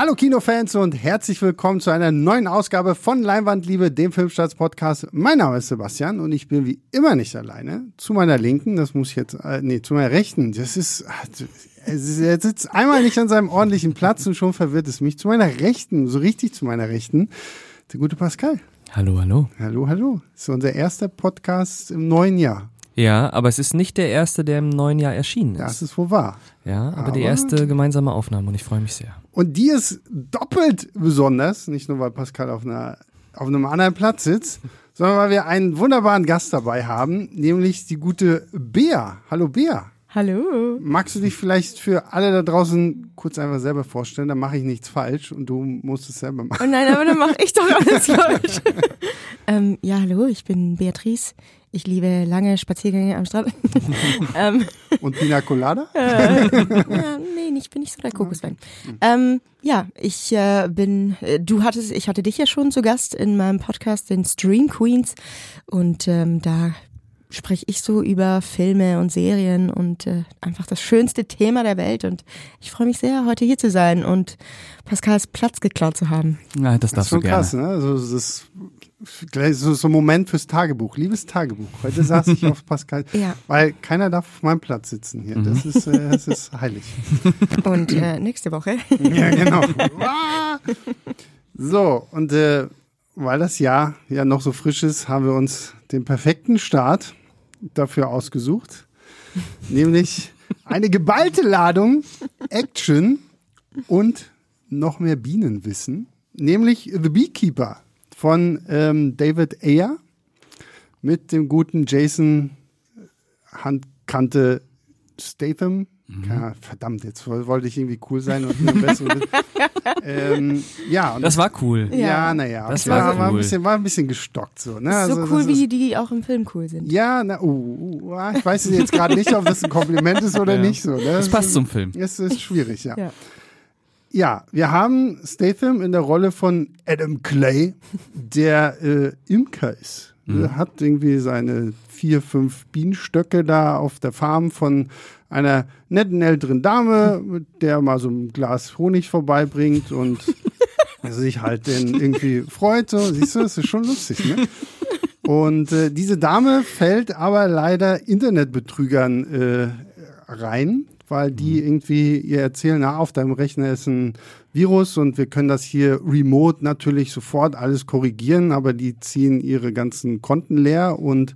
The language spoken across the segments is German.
Hallo Kinofans und herzlich willkommen zu einer neuen Ausgabe von Leinwandliebe, dem Filmstarts-Podcast. Mein Name ist Sebastian und ich bin wie immer nicht alleine. Zu meiner Linken, das muss ich jetzt, äh, nee, zu meiner Rechten, das ist, er sitzt einmal nicht an seinem ordentlichen Platz und schon verwirrt es mich. Zu meiner Rechten, so richtig zu meiner Rechten, der gute Pascal. Hallo, hallo. Hallo, hallo. Das ist unser erster Podcast im neuen Jahr. Ja, aber es ist nicht der erste, der im neuen Jahr erschienen ist. Das ist wohl wahr. Ja, aber, aber die erste gemeinsame Aufnahme und ich freue mich sehr. Und die ist doppelt besonders, nicht nur weil Pascal auf, einer, auf einem anderen Platz sitzt, sondern weil wir einen wunderbaren Gast dabei haben, nämlich die gute Bea. Hallo Bea. Hallo. Magst du dich vielleicht für alle da draußen kurz einfach selber vorstellen? Dann mache ich nichts falsch und du musst es selber machen. Oh nein, aber dann mache ich doch alles falsch. ähm, ja, hallo, ich bin Beatrice. Ich liebe lange Spaziergänge am Strand. ähm, Und Pina Colada? Äh, ja, nee, ich bin nicht so der Kokoswein. Ähm, ja, ich äh, bin, äh, du hattest, ich hatte dich ja schon zu Gast in meinem Podcast, den Stream Queens. Und ähm, da spreche ich so über Filme und Serien und äh, einfach das schönste Thema der Welt. Und ich freue mich sehr, heute hier zu sein und Pascals Platz geklaut zu haben. Ja, das darfst das ist schon du gerne. krass, ne? Also das so, so ein Moment fürs Tagebuch. Liebes Tagebuch. Heute saß ich auf Pascal. ja. Weil keiner darf auf meinem Platz sitzen hier. Das, mhm. ist, äh, das ist heilig. Und äh, nächste Woche. ja, genau. so, und äh, weil das Jahr ja noch so frisch ist, haben wir uns den perfekten Start dafür ausgesucht. nämlich eine geballte Ladung Action und noch mehr Bienenwissen. Nämlich The Beekeeper von ähm, David Ayer mit dem guten Jason Handkante Statham. Mhm. Ja, verdammt, jetzt wollte ich irgendwie cool sein und eine bessere. ähm, ja, das war cool. Ja, naja. Ja, das war, war, cool. war, ein bisschen, war ein bisschen gestockt so. Ne? So also, cool, wie die auch im Film cool sind. Ja, na, uh, uh, uh ich weiß jetzt gerade nicht, ob das ein Kompliment ist oder ja. nicht so. Ne? Das passt zum Film. Es ist schwierig, ja. ja. Ja, wir haben Statham in der Rolle von Adam Clay, der äh, Imker ist. Mhm. Er hat irgendwie seine vier, fünf Bienenstöcke da auf der Farm von einer netten älteren Dame, mit der mal so ein Glas Honig vorbeibringt und sich halt den irgendwie freut. So, siehst du, das ist schon lustig, ne? Und äh, diese Dame fällt aber leider Internetbetrügern äh, rein weil die mhm. irgendwie ihr erzählen, na, auf deinem Rechner ist ein Virus und wir können das hier remote natürlich sofort alles korrigieren, aber die ziehen ihre ganzen Konten leer und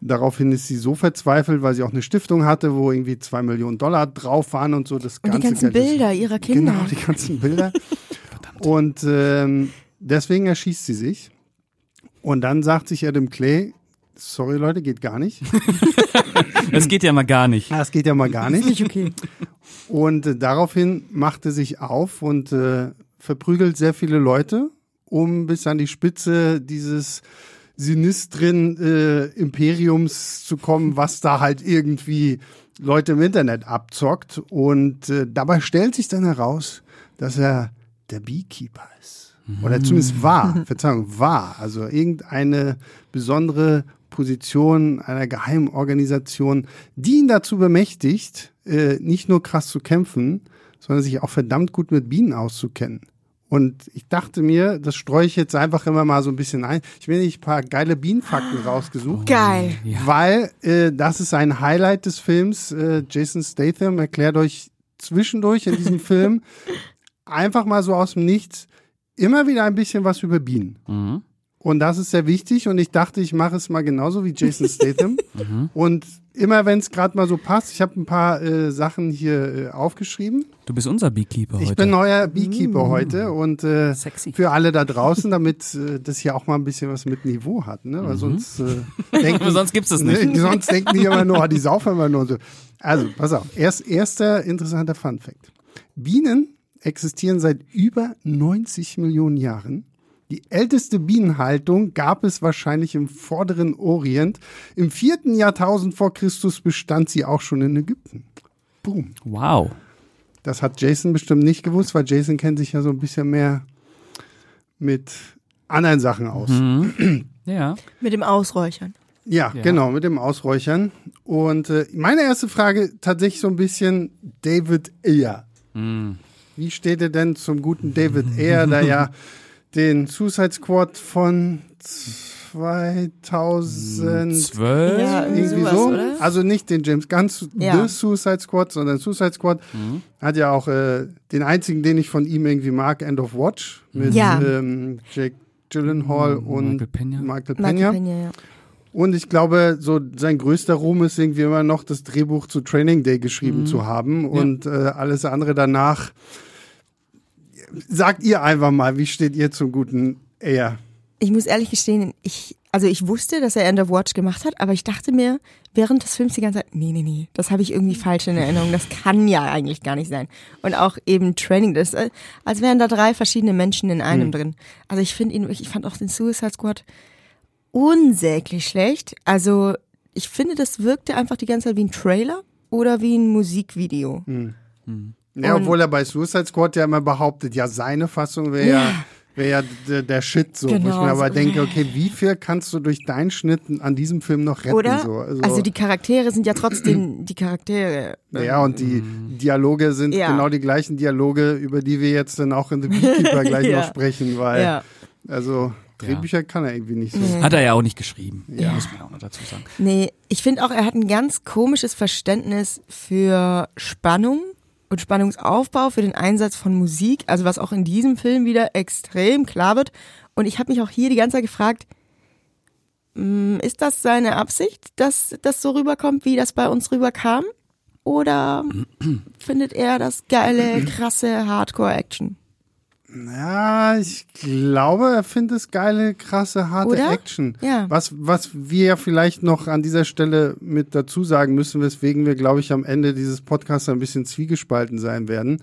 Daraufhin ist sie so verzweifelt, weil sie auch eine Stiftung hatte, wo irgendwie zwei Millionen Dollar drauf waren und so. Das und ganze die ganzen Geld Bilder ist, ihrer Kinder. Genau, die ganzen Bilder. und ähm, deswegen erschießt sie sich. Und dann sagt sich Adam Clay, sorry Leute, geht gar nicht. Es geht ja mal gar nicht. Das geht ja mal gar nicht. nicht okay. Und äh, daraufhin machte sich auf und äh, verprügelt sehr viele Leute, um bis an die Spitze dieses sinistren äh, Imperiums zu kommen, was da halt irgendwie Leute im Internet abzockt. Und äh, dabei stellt sich dann heraus, dass er der Beekeeper ist. Oder zumindest war, Verzeihung, war. Also irgendeine besondere Position einer geheimen Organisation, die ihn dazu bemächtigt, äh, nicht nur krass zu kämpfen, sondern sich auch verdammt gut mit Bienen auszukennen. Und ich dachte mir, das streue ich jetzt einfach immer mal so ein bisschen ein. Ich mir nicht ein paar geile Bienenfakten rausgesucht. Geil. Ja. Weil äh, das ist ein Highlight des Films. Äh, Jason Statham erklärt euch zwischendurch in diesem Film einfach mal so aus dem Nichts immer wieder ein bisschen was über Bienen. Mhm. Und das ist sehr wichtig. Und ich dachte, ich mache es mal genauso wie Jason Statham. mhm. Und immer, wenn es gerade mal so passt, ich habe ein paar äh, Sachen hier äh, aufgeschrieben. Du bist unser Beekeeper heute. Ich bin neuer Beekeeper mm. heute. Und äh, für alle da draußen, damit äh, das hier auch mal ein bisschen was mit Niveau hat. Ne? Weil mhm. sonst äh, denken, sonst gibt's es nicht. Ne, sonst denken die immer nur, die saufen immer nur so. Also, pass auf. Erst, erster interessanter Fun Fact. Bienen existieren seit über 90 Millionen Jahren die älteste Bienenhaltung gab es wahrscheinlich im vorderen Orient. Im vierten Jahrtausend vor Christus bestand sie auch schon in Ägypten. Boom. Wow. Das hat Jason bestimmt nicht gewusst, weil Jason kennt sich ja so ein bisschen mehr mit anderen Sachen aus. Mhm. Ja. Mit dem Ausräuchern. Ja, ja, genau, mit dem Ausräuchern. Und äh, meine erste Frage tatsächlich so ein bisschen David Ayer. Mhm. wie steht ihr denn zum guten David Ayer, der ja den Suicide Squad von 2012 ja, irgendwie sowas, so. Oder? Also nicht den James Gunn Ja. The Suicide Squad, sondern Suicide Squad Mhm. hat ja auch äh, den einzigen, den ich von ihm irgendwie mag, End of Watch mit Ja. ähm, Jake Gyllenhaal und Michael Pena. Michael Michael Pena. Pena, ja. Und ich glaube, so sein größter Ruhm ist irgendwie immer noch das Drehbuch zu Training Day geschrieben zu haben und äh, alles andere danach. Sagt ihr einfach mal, wie steht ihr zum guten Air? Ich muss ehrlich gestehen, ich, also ich wusste, dass er End of Watch gemacht hat, aber ich dachte mir während des Films die ganze Zeit, nee, nee, nee, das habe ich irgendwie falsch in Erinnerung. Das kann ja eigentlich gar nicht sein. Und auch eben Training, das, äh, als wären da drei verschiedene Menschen in einem drin. Also ich finde ihn, ich fand auch den Suicide Squad unsäglich schlecht. Also ich finde, das wirkte einfach die ganze Zeit wie ein Trailer oder wie ein Musikvideo. Ja, Und- obwohl er bei Suicide Squad ja immer behauptet, ja, seine Fassung wäre ja. Ja. Wäre ja der, der Shit so, wo ich Genau, mir aber so. denke, okay, wie viel kannst du durch deinen Schnitt an diesem Film noch retten? Oder? So? Also, die Charaktere sind ja trotzdem die Charaktere. Ja, und die Dialoge sind Ja. genau die gleichen Dialoge, über die wir jetzt dann auch in The Beekeeper gleich Ja. noch sprechen, weil Ja. also Drehbücher kann er irgendwie nicht so. Nee. Hat er ja auch nicht geschrieben, Ja. muss man auch noch dazu sagen. Nee, ich finde auch, er hat ein ganz komisches Verständnis für Spannung und Spannungsaufbau, für den Einsatz von Musik, also was auch in diesem Film wieder extrem klar wird. Und ich habe mich auch hier die ganze Zeit gefragt, mh, ist das seine Absicht, dass das so rüberkommt, wie das bei uns rüberkam? Oder findet er das geile, krasse Hardcore-Action? Ja, ich glaube, er findet es geile, krasse, harte Oder? Action. Ja. Was, was wir ja vielleicht noch an dieser Stelle mit dazu sagen müssen, weswegen wir, glaube ich, am Ende dieses Podcasts ein bisschen zwiegespalten sein werden.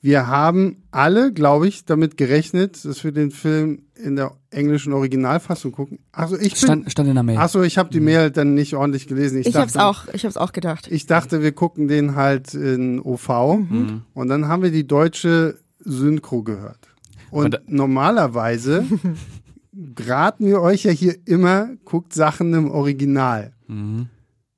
Wir haben alle, glaube ich, damit gerechnet, dass wir den Film in der englischen Originalfassung gucken. Also ich bin, Stand, stand in der Mail. Achso, ich habe die Mail dann nicht ordentlich gelesen. Ich, Ich, hab's dachte, auch, ich hab's auch gedacht. Ich dachte, wir gucken den halt in OV Mhm. und dann haben wir die deutsche Synchro gehört. Und normalerweise raten wir euch ja hier immer, guckt Sachen im Original. Mhm.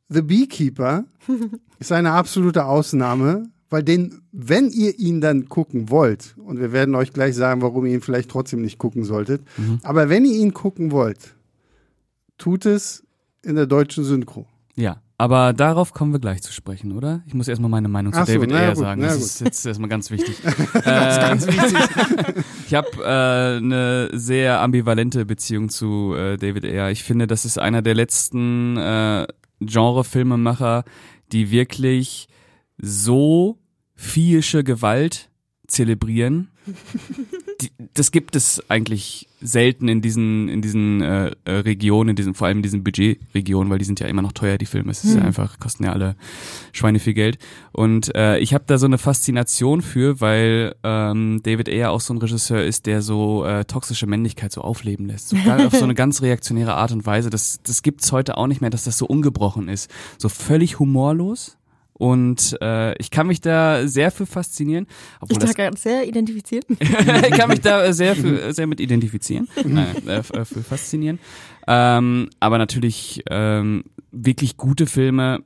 The Beekeeper ist eine absolute Ausnahme, weil den, wenn ihr ihn dann gucken wollt, und wir werden euch gleich sagen, warum ihr ihn vielleicht trotzdem nicht gucken solltet, Mhm. aber wenn ihr ihn gucken wollt, tut es in der deutschen Synchro. Ja, aber darauf kommen wir gleich zu sprechen, oder? Ich muss erstmal meine Meinung zu Ach so, David ja, Ayer gut, sagen. Das ist jetzt erstmal ganz wichtig. ganz wichtig. Ich habe äh, eine sehr ambivalente Beziehung zu äh, David Ayer. Ich finde, das ist einer der letzten äh, Genre-Filmemacher, die wirklich so viehische Gewalt zelebrieren. Die, das gibt es eigentlich selten in diesen in diesen äh, äh, Regionen, in diesen vor allem in diesen Budgetregionen, weil die sind ja immer noch teuer die Filme. Es ist ja einfach kosten ja alle Schweine viel Geld. Und äh, ich habe da so eine Faszination für, weil ähm, David Ayer auch so ein Regisseur ist, der so äh, toxische Männlichkeit so aufleben lässt, so, auf so eine ganz reaktionäre Art und Weise. Das das gibt's heute auch nicht mehr, dass das so ungebrochen ist, so völlig humorlos. Und äh, ich kann mich da sehr für faszinieren. Ich gerade sehr identifiziert. ich kann mich da sehr, für, sehr mit identifizieren, Nein, äh, äh, für faszinieren. Ähm, aber natürlich ähm, wirklich gute Filme.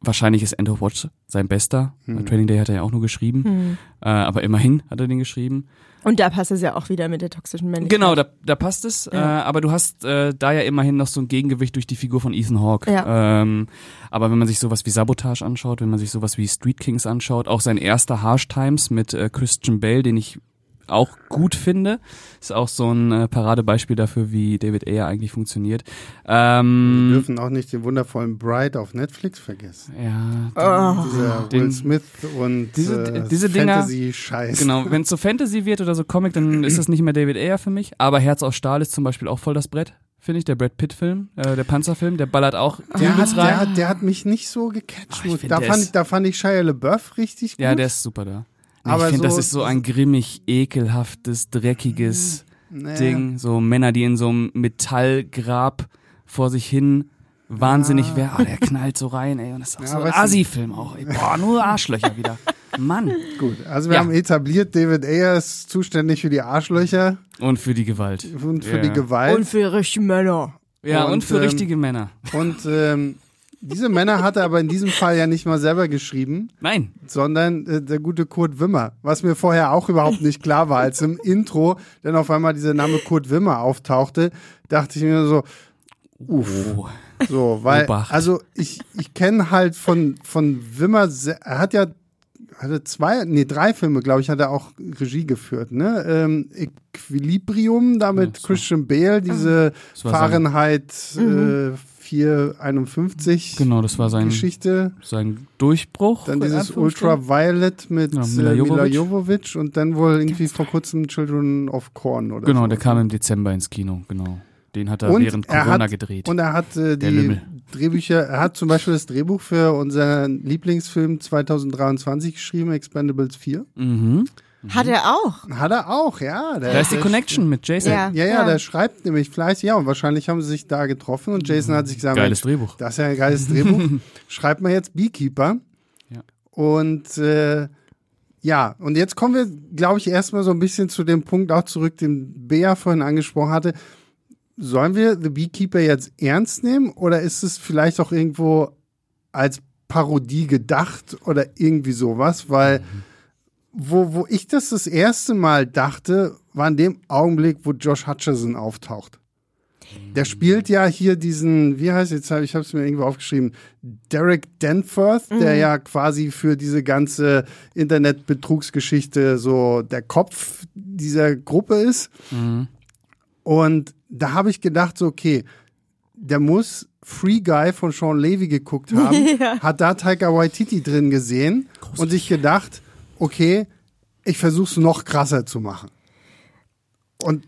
Wahrscheinlich ist End of Watch sein bester. Training Day hat er ja auch nur geschrieben. Äh, aber immerhin hat er den geschrieben. Und da passt es ja auch wieder mit der toxischen Männlichkeit. Genau, da, da passt es. Ja. Äh, aber du hast äh, da ja immerhin noch so ein Gegengewicht durch die Figur von Ethan Hawke. Ja. Ähm, aber wenn man sich sowas wie Sabotage anschaut, wenn man sich sowas wie Street Kings anschaut, auch sein erster Harsh Times mit äh, Christian Bale, den ich auch gut finde, ist auch so ein äh, Paradebeispiel dafür, wie David Ayer eigentlich funktioniert. Wir Ähm, dürfen auch nicht den wundervollen Bride auf Netflix vergessen. ja, Dieser Den- Will Smith und Diese- äh, diese Fantasy-Scheiß. Genau, wenn es so Fantasy wird oder so Comic, dann ist das nicht mehr David Ayer für mich. Aber Herz aus Stahl ist zum Beispiel auch voll das Brett, finde ich. Der Brad Pitt-Film, äh, der Panzerfilm, der ballert auch Der hat, übelst der, rein. hat, der hat mich nicht so gecatcht. Ach, find, da, fand ich, da fand ich Shia LaBeouf richtig gut. Ja, der ist super da. Nee, Aber ich finde, so- das ist so ein grimmig, ekelhaftes, dreckiges Nee. Ding. So Männer, die in so einem Metallgrab vor sich hin wahnsinnig wären. Ah, der knallt so rein, ey. Und das ist auch Ja, so ein Assi-Film auch. Ey. Boah, nur Arschlöcher wieder. Mann. Gut, also wir Ja. haben etabliert, David Ayer ist zuständig für die Arschlöcher Und für die Gewalt. und für Ja. die Gewalt. Und für richtige Männer. Ja, und, Und, für ähm, richtige Männer. Und ähm, Diese Männer hat er aber in diesem Fall ja nicht mal selber geschrieben. Nein. Sondern äh, der gute Kurt Wimmer. Was mir vorher auch überhaupt nicht klar war, als im Intro dann auf einmal dieser Name Kurt Wimmer auftauchte, dachte ich mir so, uff. Oh. So, weil, Obacht. also ich, ich kenne halt von, von Wimmer, er hat ja hatte zwei, nee, drei Filme, glaube ich, hat er auch Regie geführt, ne? Ähm, Equilibrium, damit so. Christian Bale, diese Fahrenheit äh, 451 genau, das war sein, Geschichte. Sein Durchbruch. Dann dieses Ultraviolet mit ja, Mila, Jovovic. Mila Jovovich und dann wohl irgendwie vor kurzem Children of Corn oder Genau, so. der kam im Dezember ins Kino, genau. Den hat er und während Corona hat, gedreht. Und er hat äh, die Drehbücher, er hat zum Beispiel das Drehbuch für unseren Lieblingsfilm 2023 geschrieben, Expendables 4. Mhm. Hat er auch? Hat er auch, ja. Der, da ist die Connection mit Jason. Ja, ja, ja, der schreibt nämlich fleißig. Ja, und wahrscheinlich haben sie sich da getroffen und Jason hat sich gesagt, geiles Drehbuch. Das ist ja ein geiles Drehbuch. Schreibt mal jetzt Beekeeper. Ja. Und äh, ja, und jetzt kommen wir, glaube ich, erstmal so ein bisschen zu dem Punkt auch zurück, den Bea vorhin angesprochen hatte sollen wir The Beekeeper jetzt ernst nehmen oder ist es vielleicht auch irgendwo als Parodie gedacht oder irgendwie sowas? Weil mhm. Wo, wo ich das das erste Mal dachte, war in dem Augenblick, wo Josh Hutcherson auftaucht. Der spielt ja hier diesen, wie heißt jetzt, ich habe es mir irgendwo aufgeschrieben, Derek Danforth, mhm. der ja quasi für diese ganze Internetbetrugsgeschichte so der Kopf dieser Gruppe ist. Mhm. Und da habe ich gedacht, so, okay, der muss Free Guy von Sean Levy geguckt haben, ja. hat da Taika Waititi drin gesehen Großartig. und sich gedacht, okay, ich versuche es noch krasser zu machen. Und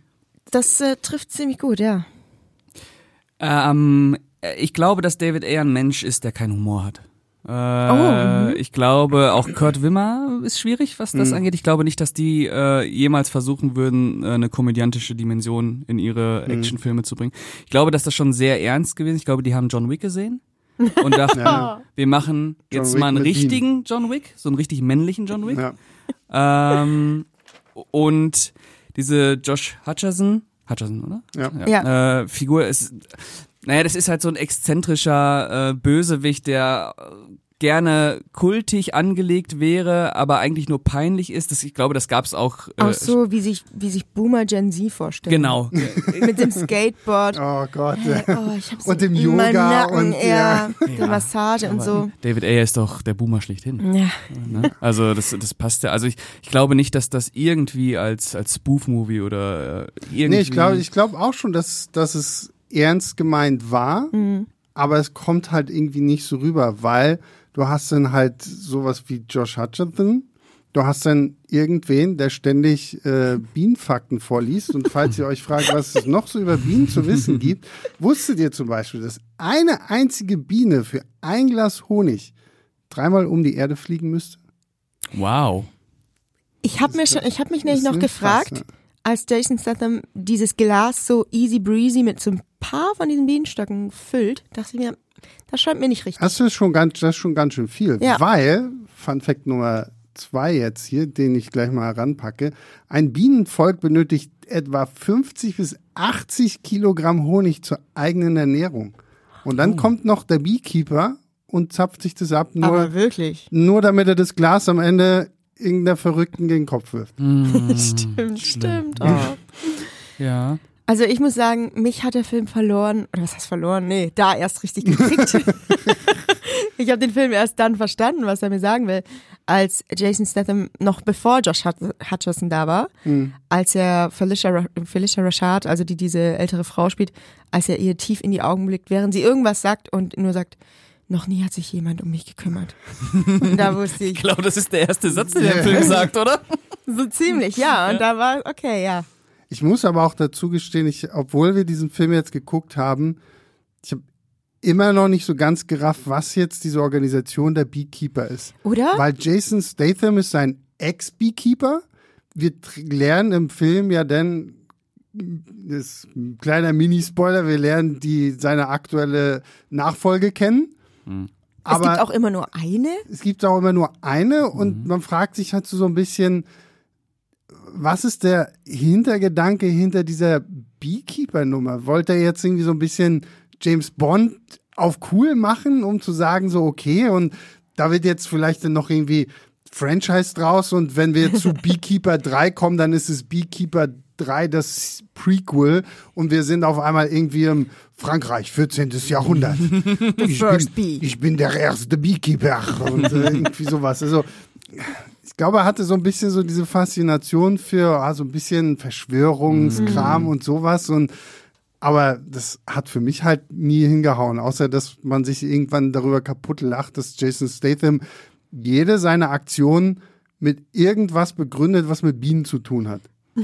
das äh, trifft ziemlich gut, ja. Ähm, ich glaube, dass David eher ein Mensch ist, der keinen Humor hat. Äh, oh, mhm. ich glaube, auch Kurt Wimmer ist schwierig, was das mhm. angeht. Ich glaube nicht, dass die äh, jemals versuchen würden, äh, eine komödiantische Dimension in ihre mhm. Actionfilme zu bringen. Ich glaube, dass das schon sehr ernst gewesen. Ich glaube, die haben John Wick gesehen und dachten, ja. wir machen jetzt mal einen richtigen ihn. John Wick, so einen richtig männlichen John Wick. Ja. Ähm, und diese Josh Hutcherson, Hutcherson, oder? Ja. ja. Äh, Figur ist naja, das ist halt so ein exzentrischer äh, Bösewicht, der gerne kultig angelegt wäre, aber eigentlich nur peinlich ist. Das, ich glaube, das gab es auch. Äh, auch so, wie sich, wie sich Boomer Gen Z vorstellen. Genau. Mit dem Skateboard. Oh Gott. Hey, oh, ich und dem Yoga Nacken, und ja, der Massage und so. David Ayer ist doch der Boomer schlechthin. Ja. Ne? Also das, das passt ja. Also ich, ich glaube nicht, dass das irgendwie als, als Spoof-Movie oder äh, irgendwie. Nee, ich glaube ich glaube auch schon, dass, dass es ernst gemeint war, mhm. aber es kommt halt irgendwie nicht so rüber, weil du hast dann halt sowas wie Josh Hutcherson, du hast dann irgendwen, der ständig äh, Bienenfakten vorliest und falls ihr euch fragt, was es noch so über Bienen zu wissen gibt, wusstet ihr zum Beispiel, dass eine einzige Biene für ein Glas Honig dreimal um die Erde fliegen müsste? Wow. Ich habe mir schon, ich habe mich nämlich noch gefragt, krass, ne? als Jason Statham dieses Glas so easy breezy mit so ein paar von diesen Bienenstöcken füllt, dachte ich mir, das scheint mir nicht richtig. Das ist schon ganz, das ist schon ganz schön viel. Ja. Weil, Fun Fact Nummer zwei jetzt hier, den ich gleich mal heranpacke, ein Bienenvolk benötigt etwa 50 bis 80 Kilogramm Honig zur eigenen Ernährung. Und dann oh. kommt noch der Beekeeper und zapft sich das ab, nur, Aber wirklich? nur damit er das Glas am Ende irgendeiner Verrückten gegen den Kopf wirft. Mm, stimmt, stimmt. Oh. Ja. Also ich muss sagen, mich hat der Film verloren, oder was heißt verloren? Nee, da erst richtig gekriegt. ich habe den Film erst dann verstanden, was er mir sagen will, als Jason Statham noch bevor Josh Hutcherson da war, mhm. als er Felicia, Felicia Rashad, also die diese ältere Frau spielt, als er ihr tief in die Augen blickt, während sie irgendwas sagt und nur sagt, noch nie hat sich jemand um mich gekümmert. da wusste ich. Ich glaube, das ist der erste Satz, den der Film sagt, oder? So ziemlich, ja. Und da war, okay, ja. Ich muss aber auch dazu gestehen, ich, obwohl wir diesen Film jetzt geguckt haben, ich habe immer noch nicht so ganz gerafft, was jetzt diese Organisation der Beekeeper ist. Oder? Weil Jason Statham ist sein Ex-Beekeeper. Wir lernen im Film ja dann, das ist ein kleiner Mini-Spoiler, wir lernen die, seine aktuelle Nachfolge kennen. Mhm. Aber es gibt auch immer nur eine? Es gibt auch immer nur eine und mhm. man fragt sich halt so ein bisschen, was ist der Hintergedanke hinter dieser Beekeeper-Nummer? Wollte er jetzt irgendwie so ein bisschen James Bond auf cool machen, um zu sagen, so, okay, und da wird jetzt vielleicht dann noch irgendwie Franchise draus und wenn wir zu Beekeeper 3 kommen, dann ist es Beekeeper 3 das Prequel und wir sind auf einmal irgendwie im Frankreich, 14. Jahrhundert. ich, bin, ich bin der erste Beekeeper und äh, irgendwie sowas. Also ich glaube, er hatte so ein bisschen so diese Faszination für ah, so ein bisschen Verschwörungskram und sowas und aber das hat für mich halt nie hingehauen, außer dass man sich irgendwann darüber kaputt lacht, dass Jason Statham jede seiner Aktionen mit irgendwas begründet, was mit Bienen zu tun hat.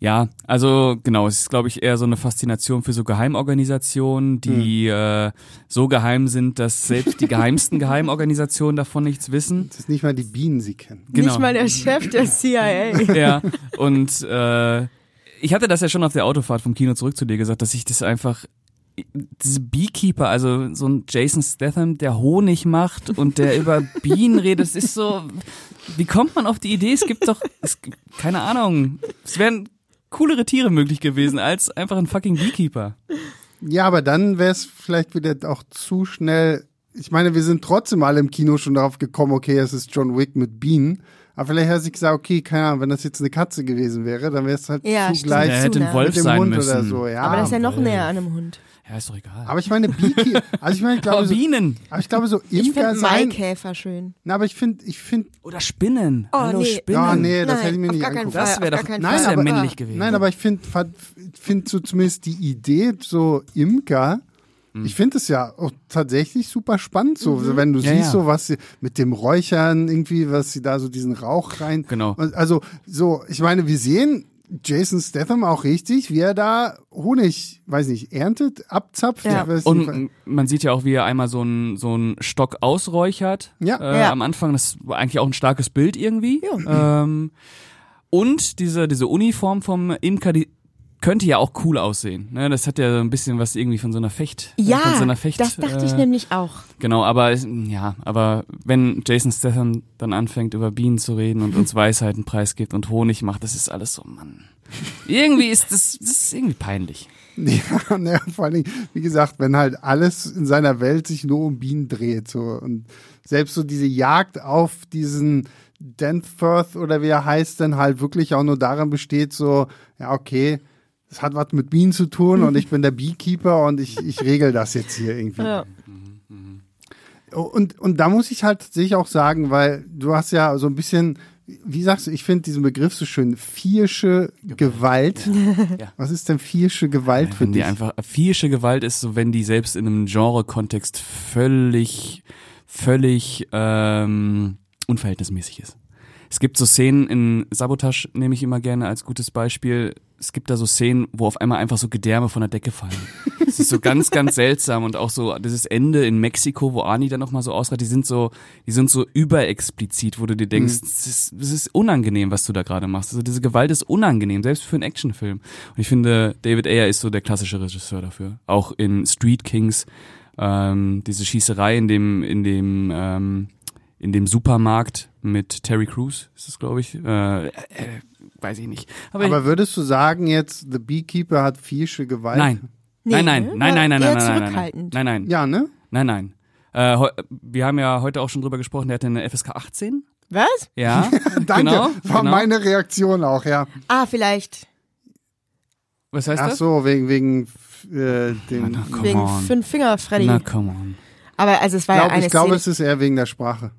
Ja, also genau, es ist, glaube ich, eher so eine Faszination für so Geheimorganisationen, die äh, so geheim sind, dass selbst die geheimsten Geheimorganisationen davon nichts wissen. Das ist nicht mal die Bienen sie kennen. Genau. Nicht mal der Chef der CIA. Ja, und äh, ich hatte das ja schon auf der Autofahrt vom Kino zurück zu dir gesagt, dass ich das einfach diese Beekeeper, also so ein Jason Statham, der Honig macht und der über Bienen redet, das ist so, wie kommt man auf die Idee? Es gibt doch, es, keine Ahnung, es wären coolere Tiere möglich gewesen als einfach ein fucking Beekeeper. Ja, aber dann wäre es vielleicht wieder auch zu schnell. Ich meine, wir sind trotzdem alle im Kino schon darauf gekommen, okay, es ist John Wick mit Bienen. Aber vielleicht hat sich gesagt, okay, keine Ahnung, wenn das jetzt eine Katze gewesen wäre, dann wäre es halt Ja, zu stimmt. gleich Der hätte zu ein. Wolf mit dem sein Hund müssen. oder so. Ja, Aber das ist ja noch Wolf. näher an einem Hund. Ja, ist doch egal. aber ich meine, Beekeeper, also ich meine, ich glaube, Aber so, Bienen aber ich glaube so Ich Imker finde sein. Maikäfer schön. Na, aber ich finde, ich finde, oder Spinnen. Oh, Hallo nee. Spinnen. Ja, nee, das Nein, hätte ich mir auf nicht gar keinen angucken. Fall, Das wäre doch- Nein, das aber- männlich gewesen. Nein, aber ich finde find so zumindest die Idee, so Imker, Hm. ich finde es ja auch tatsächlich super spannend, so Mhm. wenn du Ja, siehst, ja. so was sie mit dem Räuchern irgendwie, was sie da so diesen Rauch rein. Genau. Also, so, ich meine, wir sehen Jason Statham auch richtig, wie er da Honig, weiß nicht, erntet, abzapft. Ja. Und man sieht ja auch, wie er einmal so einen so einen Stock ausräuchert. Ja. Äh, Ja. Am Anfang, das war eigentlich auch ein starkes Bild irgendwie. Ähm, und diese, diese Uniform vom Imker, die könnte ja auch cool aussehen. Ne? Das hat ja so ein bisschen was irgendwie von so einer Fecht. äh, von so Ja, einer Fecht das dachte ich äh, nämlich auch. Genau, aber ja, aber wenn Jason Statham dann anfängt über Bienen zu reden und uns Weisheiten preisgibt und Honig macht, das ist alles so, Mann. Irgendwie ist das, das ist irgendwie peinlich. Ja, ne, vor allen Dingen, wie gesagt, wenn halt alles in seiner Welt sich nur um Bienen dreht. So. Und selbst so diese Jagd auf diesen Danforth oder wie er heißt, dann halt wirklich auch nur darin besteht, so, ja, okay, es hat was mit Bienen zu tun und ich bin der Beekeeper und ich, ich regel das jetzt hier irgendwie. Ja. Und, und da muss ich halt tatsächlich auch sagen, weil du hast ja so ein bisschen, wie sagst du, ich finde diesen Begriff so schön, viersche Gewalt. Ja. Was ist denn viersche Gewalt für Wenn die dich? einfach, vierische Gewalt ist so, wenn die selbst in einem Genre-Kontext völlig, völlig ähm, unverhältnismäßig ist. Es gibt so Szenen in Sabotage, nehme ich immer gerne als gutes Beispiel. Es gibt da so Szenen, wo auf einmal einfach so Gedärme von der Decke fallen. Es ist so ganz, ganz seltsam und auch so dieses Ende in Mexiko, wo Ani dann nochmal so ausreiht, die sind so, die sind so überexplizit, wo du dir denkst, es ist, es ist unangenehm, was du da gerade machst. Also diese Gewalt ist unangenehm, selbst für einen Actionfilm. Und ich finde, David Ayer ist so der klassische Regisseur dafür. Auch in Street Kings, ähm, diese Schießerei in dem, in dem, ähm, in dem Supermarkt mit Terry Crews, ist das, glaube ich. Äh, äh, weiß ich nicht. Aber, Aber würdest du sagen jetzt, The Beekeeper hat vierische Gewalt? nein. Nee, nein, nein, ne? nein, nein, nein, nein, nein, nein, nein, zurückhaltend. nein, nein, Ja, ne? nein, nein. Äh, wir haben ja heute auch schon drüber gesprochen, der hatte eine FSK 18. Was? Ja, Danke. genau. War genau. meine Reaktion auch, ja. Ah, vielleicht Was heißt Ach das? so, wegen, wegen äh, dem. Na, come wegen on. Fünf Finger Freddy. Na, come on. Aber also es war Ich ja glaube, eine ich glaube, es ist eher wegen der Sprache.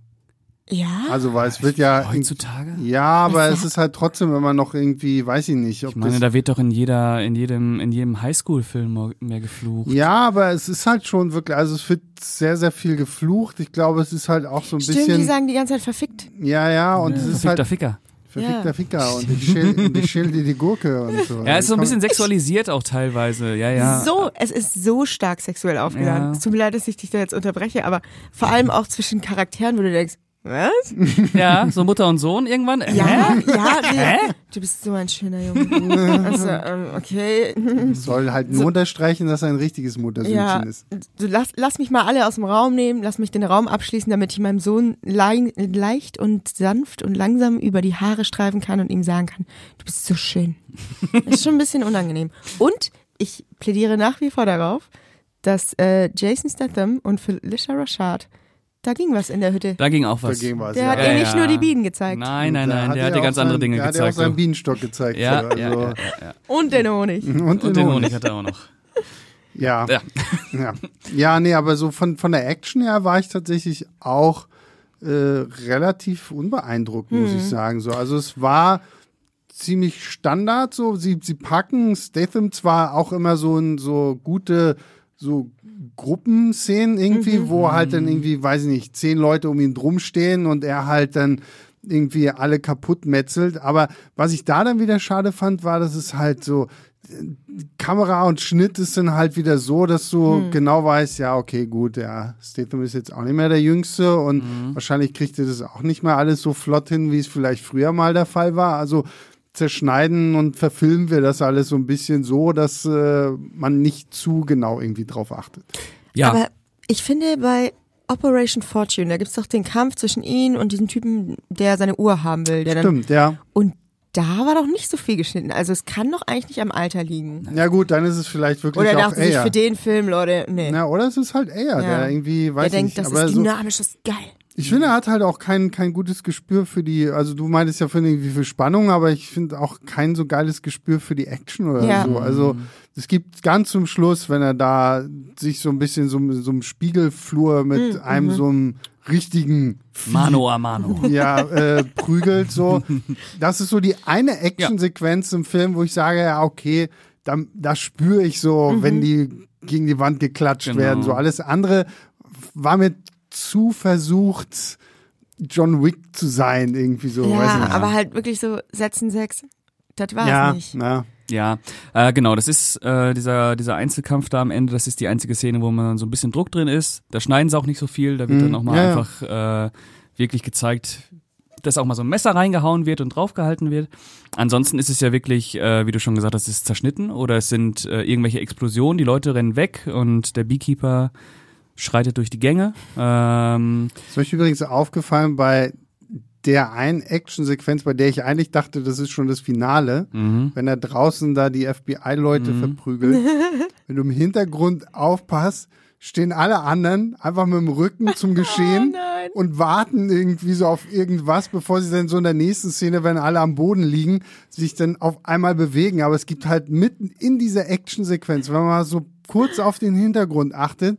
Ja. Also, weil es wird ja. Heutzutage? Ja, aber es ist halt trotzdem immer noch irgendwie, weiß ich nicht. Ob Ich meine, das, da wird doch in jeder, in jedem, in jedem Highschool-Film mehr geflucht. ja, aber es ist halt schon wirklich, also es wird sehr, sehr viel geflucht. Ich glaube, es ist halt auch so ein Stimmt, die bisschen. sagen die ganze Zeit verfickt. Ja, ja, und es ist Verfickter halt Ficker. verfickter Ja. Ficker und ich schäl, und ich schäl dir die Gurke und so. Ja, ist so ein bisschen sexualisiert auch teilweise. Ja, ja. So, es ist so stark sexuell aufgeladen. Ja. Es tut mir leid, dass ich dich da jetzt unterbreche, aber vor allem auch zwischen Charakteren, wo du denkst, was? Ja, so Mutter und Sohn irgendwann. Ja, Hä? ja, nee. du bist so ein schöner Junge. Also, ähm, okay. Soll halt nur unterstreichen, dass er ein richtiges Muttersöhnchen Ja, ist. du lass, lass mich mal alle aus dem Raum nehmen, lass mich den Raum abschließen, damit ich meinem Sohn lei- leicht und sanft und langsam über die Haare streifen kann und ihm sagen kann, du bist so schön. ist schon ein bisschen unangenehm. Und ich plädiere nach wie vor darauf, dass äh, Jason Statham und Felicia Rashad, da ging was in der Hütte. Da ging auch was. Da ging was, Der ja. hat Ja, ihr nicht ja. nur die Bienen gezeigt. Nein, nein, nein, der er hat dir ganz andere Dinge der gezeigt. hat ja auch seinen. Bienenstock gezeigt. ja, so, ja, also, ja, ja, ja. Und den Honig. Und, Und den den Honig. Honig hat er auch noch. Ja. Ja. ja. Ja, nee, aber so von, von der Action her war ich tatsächlich auch äh, relativ unbeeindruckt, muss ich sagen. So, also es war ziemlich Standard so. Sie, sie packen Statham zwar auch immer so in so gute so Gruppenszenen irgendwie, wo halt dann irgendwie, weiß ich nicht, zehn Leute um ihn drum stehen und er halt dann irgendwie alle kaputt metzelt. Aber was ich da dann wieder schade fand, war, dass es halt so Kamera und Schnitt ist dann halt wieder so, dass du genau weißt, ja, okay, gut, ja, Statham ist jetzt auch nicht mehr der Jüngste und wahrscheinlich kriegt er das auch nicht mehr alles so flott hin, wie es vielleicht früher mal der Fall war. Also zerschneiden und verfilmen wir das alles so ein bisschen so, dass äh, man nicht zu genau irgendwie drauf achtet. Ja, Aber ich finde bei Operation Fortune, da gibt's doch den Kampf zwischen ihm und diesem Typen, der seine Uhr haben will. Der dann, Stimmt, ja. und da war doch nicht so viel geschnitten. Also es kann doch eigentlich nicht am Alter liegen. Ja gut, dann ist es vielleicht wirklich Oder auch dachte sich für den Film, Leute, nee. Ja, oder es ist halt eher, der irgendwie, weiß der denkt, nicht, das aber ist dynamisch, das ist geil. Ich finde, er hat halt auch kein, kein gutes Gespür für die, also du meintest ja für irgendwie für Spannung, aber ich finde auch kein so geiles Gespür für die Action oder Ja. so. Also es gibt ganz zum Schluss, wenn er da sich so ein bisschen so, so einem Spiegelflur mit Mhm, einem so einem richtigen Mano a Mano. ja, äh, prügelt so. Das ist so die eine Actionsequenz im Film, wo ich sage, ja, okay, da, da spüre ich so, Mhm. wenn die gegen die Wand geklatscht Genau. werden. So alles andere war mir zu versucht, John Wick zu sein, irgendwie so. weiß Ja, nicht. aber halt wirklich so Sätzen sechs. Das war's ja, nicht. na, Ja, äh, genau, das ist äh, dieser, dieser Einzelkampf da am Ende, das ist die einzige Szene, wo man so ein bisschen Druck drin ist. Da schneiden sie auch nicht so viel, da wird Mhm, dann auch mal ja, ja. einfach äh, wirklich gezeigt, dass auch mal so ein Messer reingehauen wird und draufgehalten wird. Ansonsten ist es ja wirklich, äh, wie du schon gesagt hast, es ist zerschnitten oder es sind äh, irgendwelche Explosionen, die Leute rennen weg und der Beekeeper schreitet durch die Gänge. Ähm, ist euch übrigens aufgefallen bei der einen Actionsequenz, bei der ich eigentlich dachte, das ist schon das Finale, mhm. wenn er draußen da die FBI-Leute verprügelt. wenn du im Hintergrund aufpasst, stehen alle anderen einfach mit dem Rücken zum Geschehen nein. und warten irgendwie so auf irgendwas, bevor sie dann so in der nächsten Szene, wenn alle am Boden liegen, sich dann auf einmal bewegen. Aber es gibt halt mitten in dieser Actionsequenz, wenn man mal so kurz auf den Hintergrund achtet,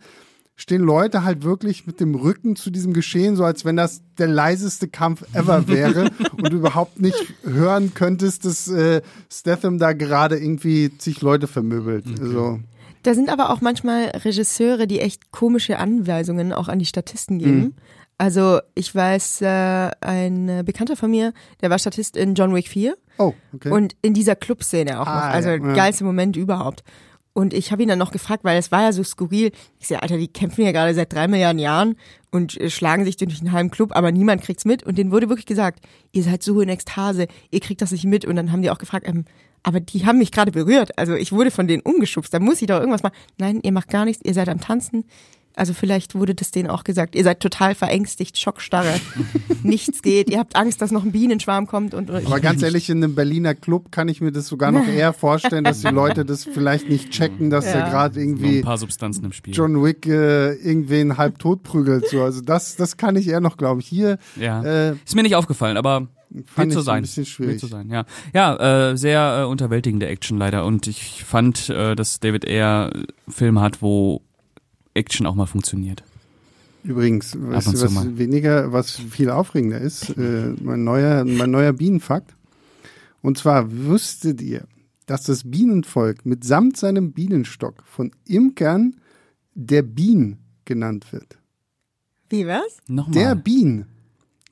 stehen Leute halt wirklich mit dem Rücken zu diesem Geschehen, so als wenn das der leiseste Kampf ever wäre und du überhaupt nicht hören könntest, dass äh, Statham da gerade irgendwie zig Leute vermöbelt. Also, Da sind aber auch manchmal Regisseure, die echt komische Anweisungen auch an die Statisten geben. Mhm. Also ich weiß, äh, ein Bekannter von mir, der war Statist in John Wick 4 oh, okay. und in dieser Clubszene auch noch. Ah, Also ja, ja. geilste Moment überhaupt. Und ich habe ihn dann noch gefragt, weil es war ja so skurril. Ich sehe, Alter, die kämpfen ja gerade seit drei Milliarden Jahren und äh, schlagen sich durch einen halben Club, aber niemand kriegt's mit. Und denen wurde wirklich gesagt, ihr seid so in Ekstase, ihr kriegt das nicht mit. Und dann haben die auch gefragt, ähm, aber die haben mich gerade berührt. Also ich wurde von denen umgeschubst. Da muss ich doch irgendwas machen. Nein, ihr macht gar nichts, ihr seid am Tanzen. Also vielleicht wurde das denen auch gesagt. Ihr seid total verängstigt, Schockstarre. Nichts geht. Ihr habt Angst, dass noch ein Bienenschwarm kommt und Aber ganz ehrlich, in einem Berliner Club kann ich mir das sogar noch eher vorstellen, dass die Leute das vielleicht nicht checken, dass Ja. da gerade noch ein irgendwie paar Substanzen im Spiel. John Wick äh, irgendwen halb tot prügelt. So. Also das, das kann ich eher noch, glaube ich. Hier ja. äh, Ist mir nicht aufgefallen, aber fand ich sein. ein bisschen schwierig. so sein, ja. Ja, äh, sehr äh, unterwältigende Action leider. Und ich fand, äh, dass David eher Filme hat, wo Action auch mal funktioniert. Übrigens, weißt du, was mal. weniger, was viel aufregender ist? Äh, mein neuer, mein neuer Bienenfakt. Und zwar wüsstet ihr, dass das Bienenvolk mitsamt seinem Bienenstock von Imkern der Bien genannt wird. Wie was? Nochmal. Der Bien.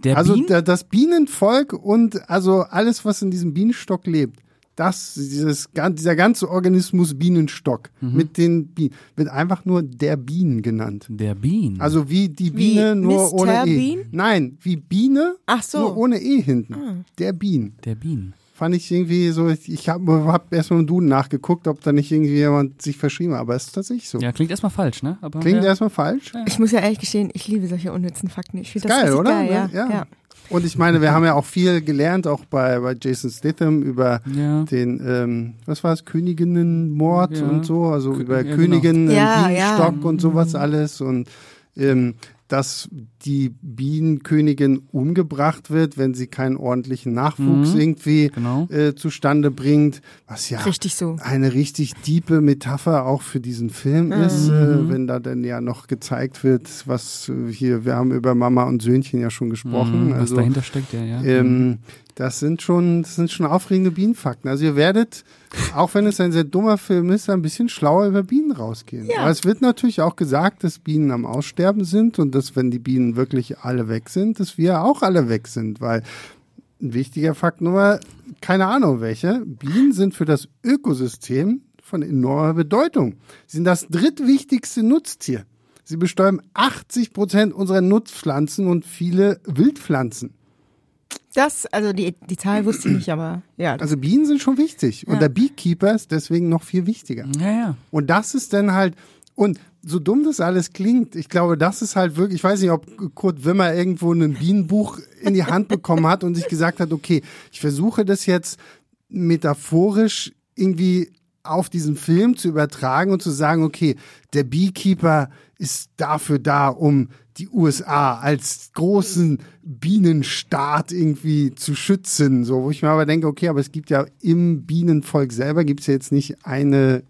Der also Bien? da, das Bienenvolk und also alles, was in diesem Bienenstock lebt, das, dieses, dieser ganze Organismus Bienenstock Mhm. mit den Bienen, wird einfach nur der Bien genannt. der Bien. Also wie die Biene nur Mr. ohne E. Bean? Nein, wie Biene, Ach so. nur ohne E hinten. Ah. Der Bien. der Bien. Fand ich irgendwie so, ich habe hab erst mal im Duden nachgeguckt, ob da nicht irgendwie jemand sich verschrieben hat, aber es ist tatsächlich so. Ja, klingt erstmal falsch, ne? Aber Klingt ja. erstmal falsch. Ich muss ja ehrlich gestehen, ich liebe solche unnützen Fakten. Ich finde Ist das geil, oder? geil, ja. Ja. Und ich meine, wir haben ja auch viel gelernt, auch bei, bei Jason Statham über Ja. den, ähm, was war es, Königinnenmord Ja. und so, also Kö- über ja, genau. Königinnen, Ja, Bienenstock ja. und sowas alles und ähm, dass die Bienenkönigin umgebracht wird, wenn sie keinen ordentlichen Nachwuchs Mhm. irgendwie Genau. äh, zustande bringt, was ja Richtig so. eine richtig diepe Metapher auch für diesen Film ist, äh, wenn da dann ja noch gezeigt wird, was äh, hier, wir haben über Mama und Söhnchen ja schon gesprochen. Mhm, was also dahinter steckt, ja, ja. ähm, das sind schon, das sind schon aufregende Bienenfakten. Also ihr werdet, auch wenn es ein sehr dummer Film ist, ein bisschen schlauer über Bienen rausgehen. Ja. Aber es wird natürlich auch gesagt, dass Bienen am Aussterben sind und dass wenn die Bienen wirklich alle weg sind, dass wir auch alle weg sind, weil ein wichtiger Fakt Nummer, keine Ahnung welche, Bienen sind für das Ökosystem von enormer Bedeutung. Sie sind das drittwichtigste Nutztier. Sie bestäuben 80 Prozent unserer Nutzpflanzen und viele Wildpflanzen. Das, also die, die Zahl wusste ich nicht, aber ja. Also Bienen sind schon wichtig. Und Ja. der Beekeeper ist deswegen noch viel wichtiger. ja, ja. Und das ist dann halt, und so dumm das alles klingt, ich glaube, das ist halt wirklich, ich weiß nicht, ob Kurt Wimmer irgendwo ein Bienenbuch in die Hand bekommen hat und sich gesagt hat, okay, ich versuche das jetzt metaphorisch irgendwie auf diesen Film zu übertragen und zu sagen, okay, der Beekeeper ist dafür da, um die USA als großen Bienenstaat irgendwie zu schützen, so wo ich mir aber denke, okay, aber es gibt ja im Bienenvolk selber gibt es ja jetzt nicht eine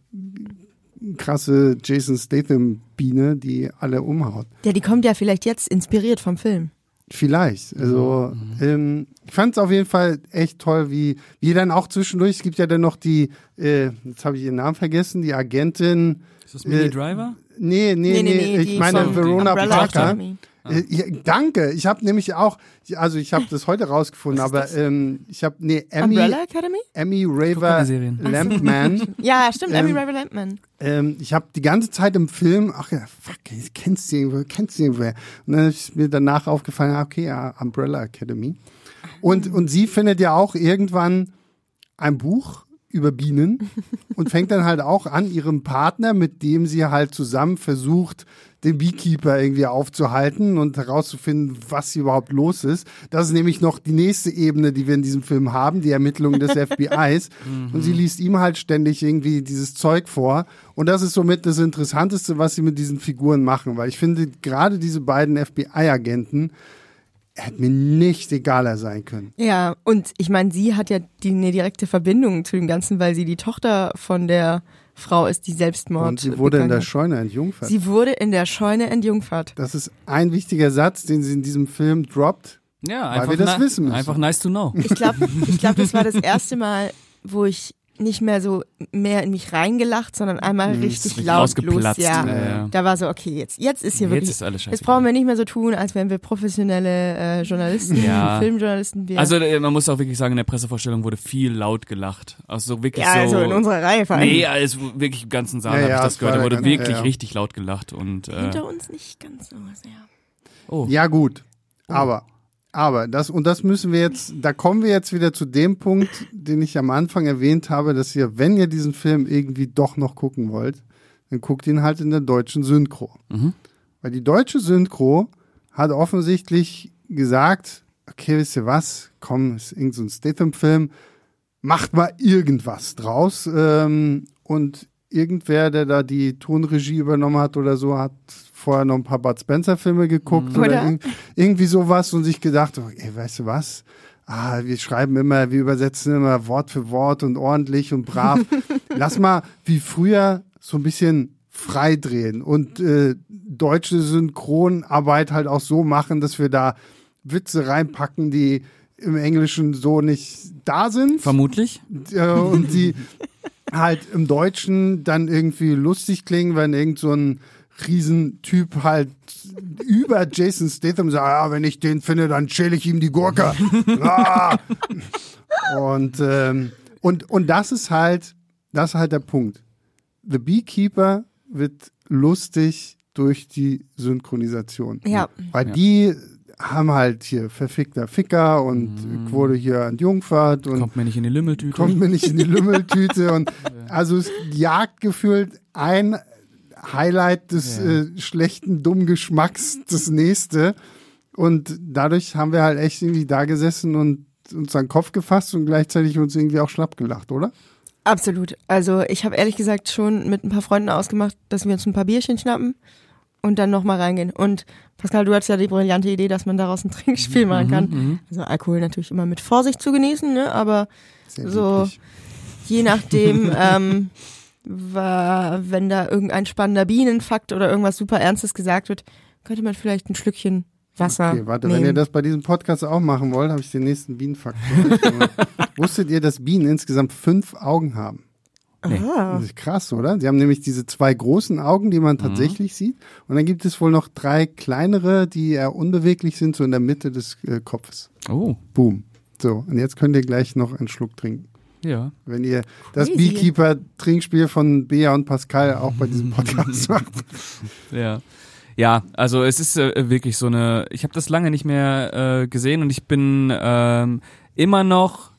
krasse Jason Statham Biene, die alle umhaut. ja, die kommt ja vielleicht jetzt inspiriert vom Film. Vielleicht. Also ähm, ich fand es auf jeden Fall echt toll, wie, wie dann auch zwischendurch, es gibt ja dann noch die, äh, jetzt habe ich ihren Namen vergessen, die Agentin. Ist das Mini Äh, Driver? Nee, nee, nee, ich die meine von Verona Umbrella Parker. Academy. Äh, ja, danke. Ich habe nämlich auch, also ich habe das heute rausgefunden, aber ähm, ich habe nee Emmy Umbrella Academy? Emmy Raver. Lampman. Ja, stimmt, Ähm, Emmy Raver Lampman. ähm, ich habe die ganze Zeit im Film, ach ja, fuck, ich kennst du irgendwo, kennst du irgendwo. Und dann ist mir danach aufgefallen, ah, okay, ja, Umbrella Academy. Und, und sie findet ja auch irgendwann ein Buch über Bienen und fängt dann halt auch an, ihrem Partner, mit dem sie halt zusammen versucht, den Beekeeper irgendwie aufzuhalten und herauszufinden, was hier überhaupt los ist. Das ist nämlich noch die nächste Ebene, die wir in diesem Film haben, die Ermittlungen des FBIs. Und sie liest ihm halt ständig irgendwie dieses Zeug vor. Und das ist somit das Interessanteste, was sie mit diesen Figuren machen, weil ich finde, gerade diese beiden FBI-Agenten hätte mir nicht egaler sein können. Ja, und ich meine, sie hat ja die, eine direkte Verbindung zu dem Ganzen, weil sie die Tochter von der Frau ist, die Selbstmord Und sie wurde in der hat. Scheune entjungfert. Sie wurde in der Scheune entjungfert. Das ist ein wichtiger Satz, den sie in diesem Film droppt. Ja, Weil einfach, wir das wissen müssen. einfach nice to know. Ich glaube, ich glaub, das war das erste Mal, wo ich nicht mehr so mehr in mich reingelacht, sondern einmal Mhm, richtig richtig laut los. rausgeplatzt, Ja. ja, ja. Da war so, okay, jetzt, jetzt ist hier Jetzt wirklich. ist alles scheiße. Jetzt brauchen wir nicht mehr so tun, als wären wir professionelle äh, Journalisten, Ja. Filmjournalisten. Wir. Also äh, man muss auch wirklich sagen, in der Pressevorstellung wurde viel laut gelacht. Also so wirklich ja, so. also in unserer Reihe vor allem. Nee, alles wirklich im ganzen Saal Ja, habe ja, ich das gehört. Da wurde wirklich richtig laut gelacht und äh, Hinter uns nicht ganz so sehr. oh. Ja, gut. Aber, aber, das, und das müssen wir jetzt, da kommen wir jetzt wieder zu dem Punkt, den ich am Anfang erwähnt habe, dass ihr, wenn ihr diesen Film irgendwie doch noch gucken wollt, dann guckt ihn halt in der deutschen Synchro. Mhm. Weil die deutsche Synchro hat offensichtlich gesagt, okay, wisst ihr was, komm, ist irgend so ein Statham-Film, macht mal irgendwas draus. Ähm, und irgendwer, der da die Tonregie übernommen hat oder so, hat vorher noch ein paar Bud Spencer-Filme geguckt oder, Oder? irg- irgendwie sowas und sich gedacht, ey, weißt du was? Ah, wir schreiben immer, wir übersetzen immer Wort für Wort und ordentlich und brav. Lass mal wie früher so ein bisschen freidrehen und äh, deutsche Synchronarbeit halt auch so machen, dass wir da Witze reinpacken, die im Englischen so nicht da sind Vermutlich. äh, und die halt im Deutschen dann irgendwie lustig klingen, wenn irgend so ein Riesentyp halt über Jason Statham sagt, ja, wenn ich den finde, dann schäle ich ihm die Gurke. ah! Und, ähm, und, und das ist halt, das ist halt der Punkt. The Beekeeper wird lustig durch die Synchronisation. Ja. Weil Ja. die haben halt hier verfickter Ficker und ich wurde hier entjungfert und Kommt mir nicht in die Lümmeltüte. kommt mir nicht in die Lümmeltüte und also es jagt gefühlt ein Highlight des Ja. äh, schlechten, dummen Geschmacks das nächste. Und dadurch haben wir halt echt irgendwie da gesessen und uns an den Kopf gefasst und gleichzeitig uns irgendwie auch schlapp gelacht, oder? Absolut. Also ich habe ehrlich gesagt schon mit ein paar Freunden ausgemacht, dass wir uns ein paar Bierchen schnappen und dann nochmal reingehen. Und Pascal, du hattest ja die brillante Idee, dass man daraus ein Trinkspiel machen Mhm, kann. Also Alkohol natürlich immer mit Vorsicht zu genießen, ne? aber Sehr So. je nachdem, ähm, war, wenn da irgendein spannender Bienenfakt oder irgendwas super Ernstes gesagt wird, könnte man vielleicht ein Schlückchen Wasser Okay, warte, nehmen. wenn ihr das bei diesem Podcast auch machen wollt, habe ich den nächsten Bienenfakt. Wusstet ihr, dass Bienen insgesamt fünf Augen haben? Ah. Das ist krass, oder? Sie haben nämlich diese zwei großen Augen, die man tatsächlich sieht. Und dann gibt es wohl noch drei kleinere, die eher unbeweglich sind, so in der Mitte des äh, Kopfes. Oh, Boom. So, und jetzt könnt ihr gleich noch einen Schluck trinken. ja. Wenn ihr das. Beekeeper-Trinkspiel von Bea und Pascal auch bei diesem Podcast macht. Ja. Ja, also es ist äh, wirklich so eine. Ich habe das lange nicht mehr äh, gesehen und ich bin ähm, immer noch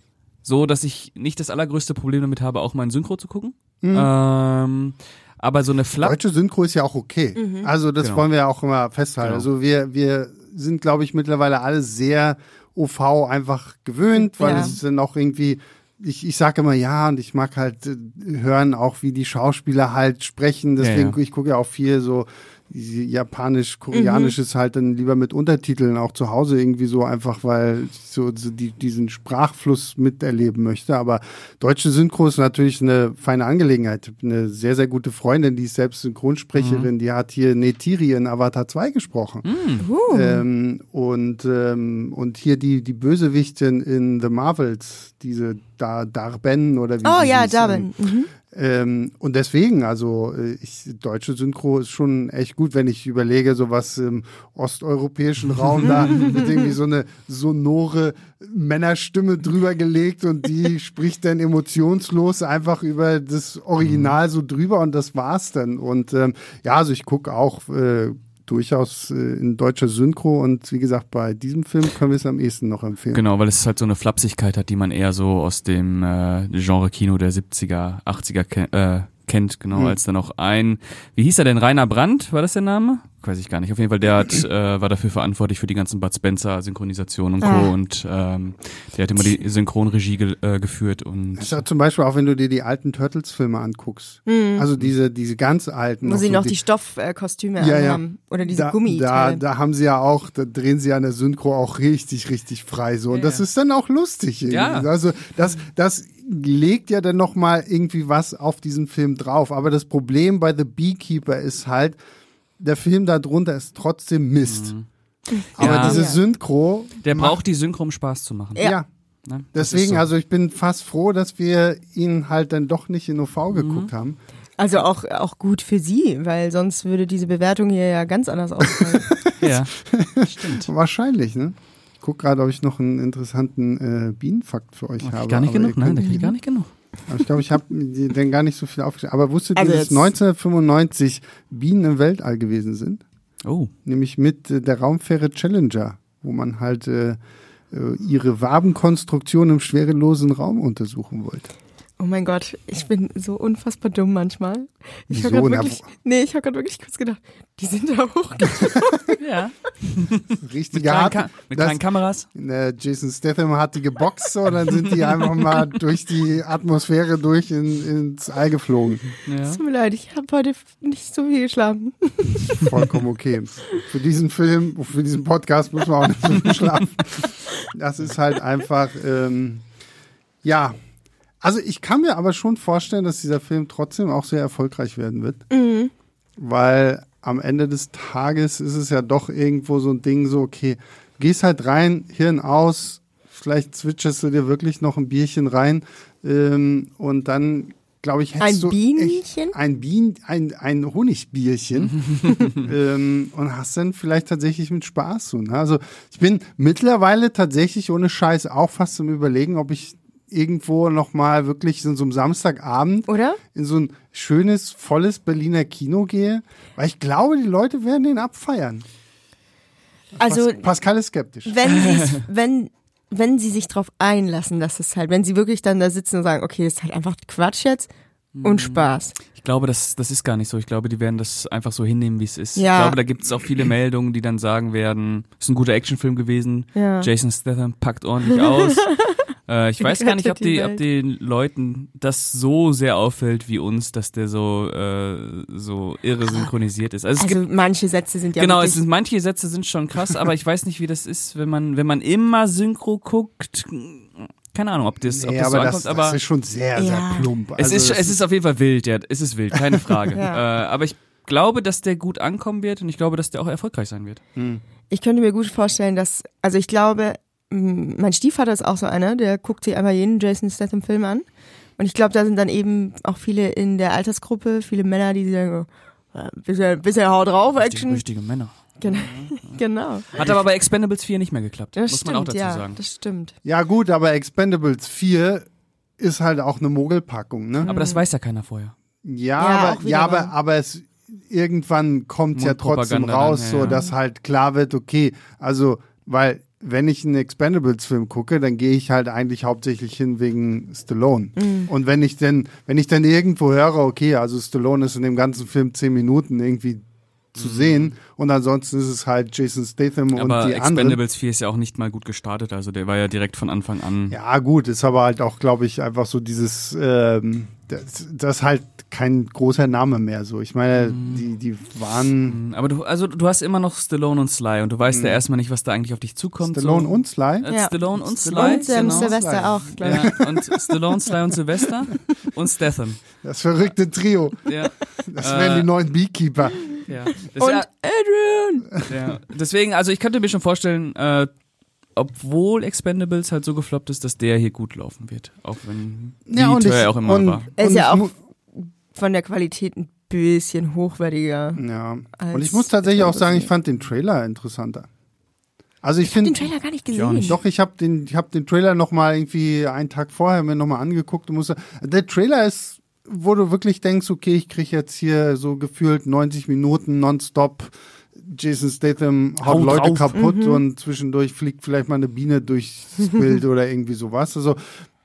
so, dass ich nicht das allergrößte Problem damit habe, auch mal ein Synchro zu gucken. Ähm, aber so eine Flap. Deutsche Synchro ist ja auch okay. Also das Genau. wollen wir ja auch immer festhalten. Genau. Also wir, wir sind, glaube ich, mittlerweile alle sehr OV einfach gewöhnt, weil Ja. es ist dann auch irgendwie, ich, ich sage immer ja und ich mag halt äh, hören auch, wie die Schauspieler halt sprechen. Deswegen, ja. ich gucke ja auch viel so japanisch, koreanisches halt dann lieber mit Untertiteln auch zu Hause irgendwie so einfach, weil ich so, so die, diesen Sprachfluss miterleben möchte. Aber deutsche Synchro ist natürlich eine feine Angelegenheit. Ich hab Eine sehr, sehr gute Freundin, die ist selbst Synchronsprecherin, die hat hier Netiri in Avatar 2 gesprochen. Uh. Ähm, und, ähm, und hier die, die Bösewichtin in The Marvels, diese da Darben oder wie Oh ja, Darben. Mhm. Ähm, und deswegen, also äh, ich, deutsche Synchro ist schon echt gut, wenn ich überlege, so was im osteuropäischen Raum da wird irgendwie so eine sonore Männerstimme drüber gelegt und die spricht dann emotionslos einfach über das Original so drüber und das war's dann. Und ähm, ja, also ich gucke auch äh, durchaus äh, in deutscher Synchro und wie gesagt, bei diesem Film können wir es am ehesten noch empfehlen. Genau, weil es halt so eine Flapsigkeit hat, die man eher so aus dem äh, Genre Kino der 70er, 80er ke äh, kennt, genau, Hm. als dann auch ein, wie hieß er denn, Rainer Brandt, war das der Name? Weiß ich gar nicht. Auf jeden Fall, der hat, äh, war dafür verantwortlich für die ganzen Bud Spencer Synchronisation und Co. Ah. und ähm, der hat immer die Synchronregie ge äh, geführt und Das ist ja zum Beispiel auch, wenn du dir die alten Turtles-Filme anguckst. Also diese, diese ganz alten. Wo sie so noch die Stoffkostüme Ja, ja. anhaben. Oder diese da, Gummiteile. da, da haben sie ja auch, da drehen sie an der Synchro auch richtig, richtig frei so. Und Ja, das ja. ist dann auch lustig. Irgendwie. Ja. Also das, das legt ja dann nochmal irgendwie was auf diesen Film drauf. Aber das Problem bei The Beekeeper ist halt, der Film da drunter ist trotzdem Mist. Aber Ja. diese. Synchro. der braucht die Synchro, um Spaß zu machen. Ja. Ja. Ne? Deswegen, so. also ich bin fast froh, dass wir ihn halt dann doch nicht in OV Mhm. geguckt haben. Also auch, auch gut für sie, weil sonst würde diese Bewertung hier ja ganz anders ausfallen. ja, stimmt. Wahrscheinlich, ne? Ich guck gerade, ob ich noch einen interessanten äh, Bienenfakt für euch Hab habe. ich gar nicht aber genug, nein, da könnt- krieg ich gar nicht genug. Aber ich glaube, ich habe denn gar nicht so viel aufgeschrieben. Aber wusstet Also ihr, dass jetzt- 1995 Bienen im Weltall gewesen sind? Oh, Nämlich mit äh, der Raumfähre Challenger, wo man halt äh, äh, ihre Wabenkonstruktion im schwerelosen Raum untersuchen wollte. Oh mein Gott, ich bin so unfassbar dumm manchmal. Ich habe gerade wirklich, nee, ich habe gerade wirklich kurz gedacht, die sind da hochgegangen. ja. Richtig Mit, kleinen, hart. Ka mit Das- kleinen Kameras. äh, Jason Statham hat die geboxt so, und dann sind die einfach mal durch die Atmosphäre durch in, ins All geflogen. Ja. Tut mir leid, ich habe heute nicht so viel geschlafen. Vollkommen okay. Für diesen Film, für diesen Podcast muss man auch nicht so viel schlafen. Das ist halt einfach, ähm, ja. Also ich kann mir aber schon vorstellen, dass dieser Film trotzdem auch sehr erfolgreich werden wird. Weil am Ende des Tages ist es ja doch irgendwo so ein Ding, so, okay, gehst halt rein, Hirn aus, vielleicht zwitscherst du dir wirklich noch ein Bierchen rein ähm, und dann, glaube ich, hättest Ein du Bienchen? Ein Bien, ein, ein Honigbierchen ähm, und hast dann vielleicht tatsächlich mit Spaß so. Ne? Also ich bin mittlerweile tatsächlich ohne Scheiß auch fast zum Überlegen, ob ich irgendwo noch mal wirklich in so einem Samstagabend Oder? in so ein schönes, volles Berliner Kino gehe, weil ich glaube, die Leute werden den abfeiern. Also, Pas Pascal ist skeptisch. wenn sie wenn wenn sie sich drauf einlassen, dass es halt, wenn sie wirklich dann da sitzen und sagen, okay, das ist halt einfach Quatsch jetzt und Spaß. Ich glaube, das, das ist gar nicht so. Ich glaube, die werden das einfach so hinnehmen, wie es ist. Ja. Ich glaube, da gibt es auch viele Meldungen, die dann sagen werden, ist ein guter Actionfilm gewesen. Ja. Jason Statham packt ordentlich aus. äh, ich weiß gar nicht, ob die ob den Leuten das so sehr auffällt wie uns, dass der so, äh, so irre synchronisiert ist. Also es Also gibt manche Sätze sind ja Genau, es sind, manche Sätze sind schon krass, aber ich weiß nicht, wie das ist, wenn man, wenn man immer Synchro guckt. Keine Ahnung, ob das, ob Nee, das so aber ankommt, das, aber das ist schon sehr, Ja. sehr plump. es Also ist, das es ist auf jeden Fall wild, ja, es ist wild, keine Frage. Ja. äh, aber ich glaube, dass der gut ankommen wird und ich glaube, dass der auch erfolgreich sein wird. ich könnte mir gut vorstellen, dass, also ich glaube, mein Stiefvater ist auch so einer, der guckt sich einmal jeden Jason Statham Film an. Und ich glaube, da sind dann eben auch viele in der Altersgruppe, viele Männer, die sagen, so, äh, bisher, bisher haut drauf, Richtige, Action. richtige Männer. Genau. genau. Hat aber bei Expendables 4 nicht mehr geklappt, Das muss stimmt, man auch dazu ja, sagen. das stimmt. Ja, gut, aber Expendables 4 ist halt auch eine Mogelpackung, ne? Aber das weiß ja keiner vorher. Ja, Ja, aber, ja aber, aber es irgendwann kommt ja trotzdem raus, dann, ja, so dass halt klar wird, okay, also, weil wenn ich einen Expendables-Film gucke, dann gehe ich halt eigentlich hauptsächlich hin wegen Stallone. Mhm. Und wenn ich denn, wenn ich dann irgendwo höre, okay, also Stallone ist in dem ganzen Film zehn Minuten irgendwie zu sehen und ansonsten ist es halt Jason Statham und Aber die anderen. Expendables 4 ist ja auch nicht mal gut gestartet, also der war ja direkt von Anfang an. Ja, gut, ist aber halt auch, glaube ich, einfach so dieses, ähm, das, das ist halt kein großer Name mehr so. Ich meine, Mhm. die, die waren Aber du, also du hast immer noch Stallone und Sly und du weißt ja erstmal nicht, was da eigentlich auf dich zukommt. Stallone so. und Sly. Äh, Ja. Stallone und Sly. Stallone Und ähm, genau. Silvester auch, glaube ich. Ja, und Stallone, Sly und Sylvester und Statham. Das verrückte Trio. Ja, Das Äh, wären die neuen Beekeeper. ja. Das, Und ja, Adrian! ja. Deswegen, also ich könnte mir schon vorstellen, äh, obwohl Expendables halt so gefloppt ist, dass der hier gut laufen wird. Auch wenn wie und teuer ich- er auch immer und, war. Er ist und ja ich auch von der Qualität ein bisschen hochwertiger. Ja. als Und ich muss tatsächlich auch sagen, ich fand den Trailer interessanter. Also ich Ich habe finde den Trailer gar nicht gesehen. nicht. Doch, ich habe den, ich hab den Trailer noch mal irgendwie einen Tag vorher mir noch mal angeguckt und musste. Der Trailer ist, wo du wirklich denkst, okay, ich kriege jetzt hier so gefühlt 90 Minuten nonstop. Jason Statham haut Haut Leute drauf. kaputt Mhm. und zwischendurch fliegt vielleicht mal eine Biene durchs Bild oder irgendwie sowas. Also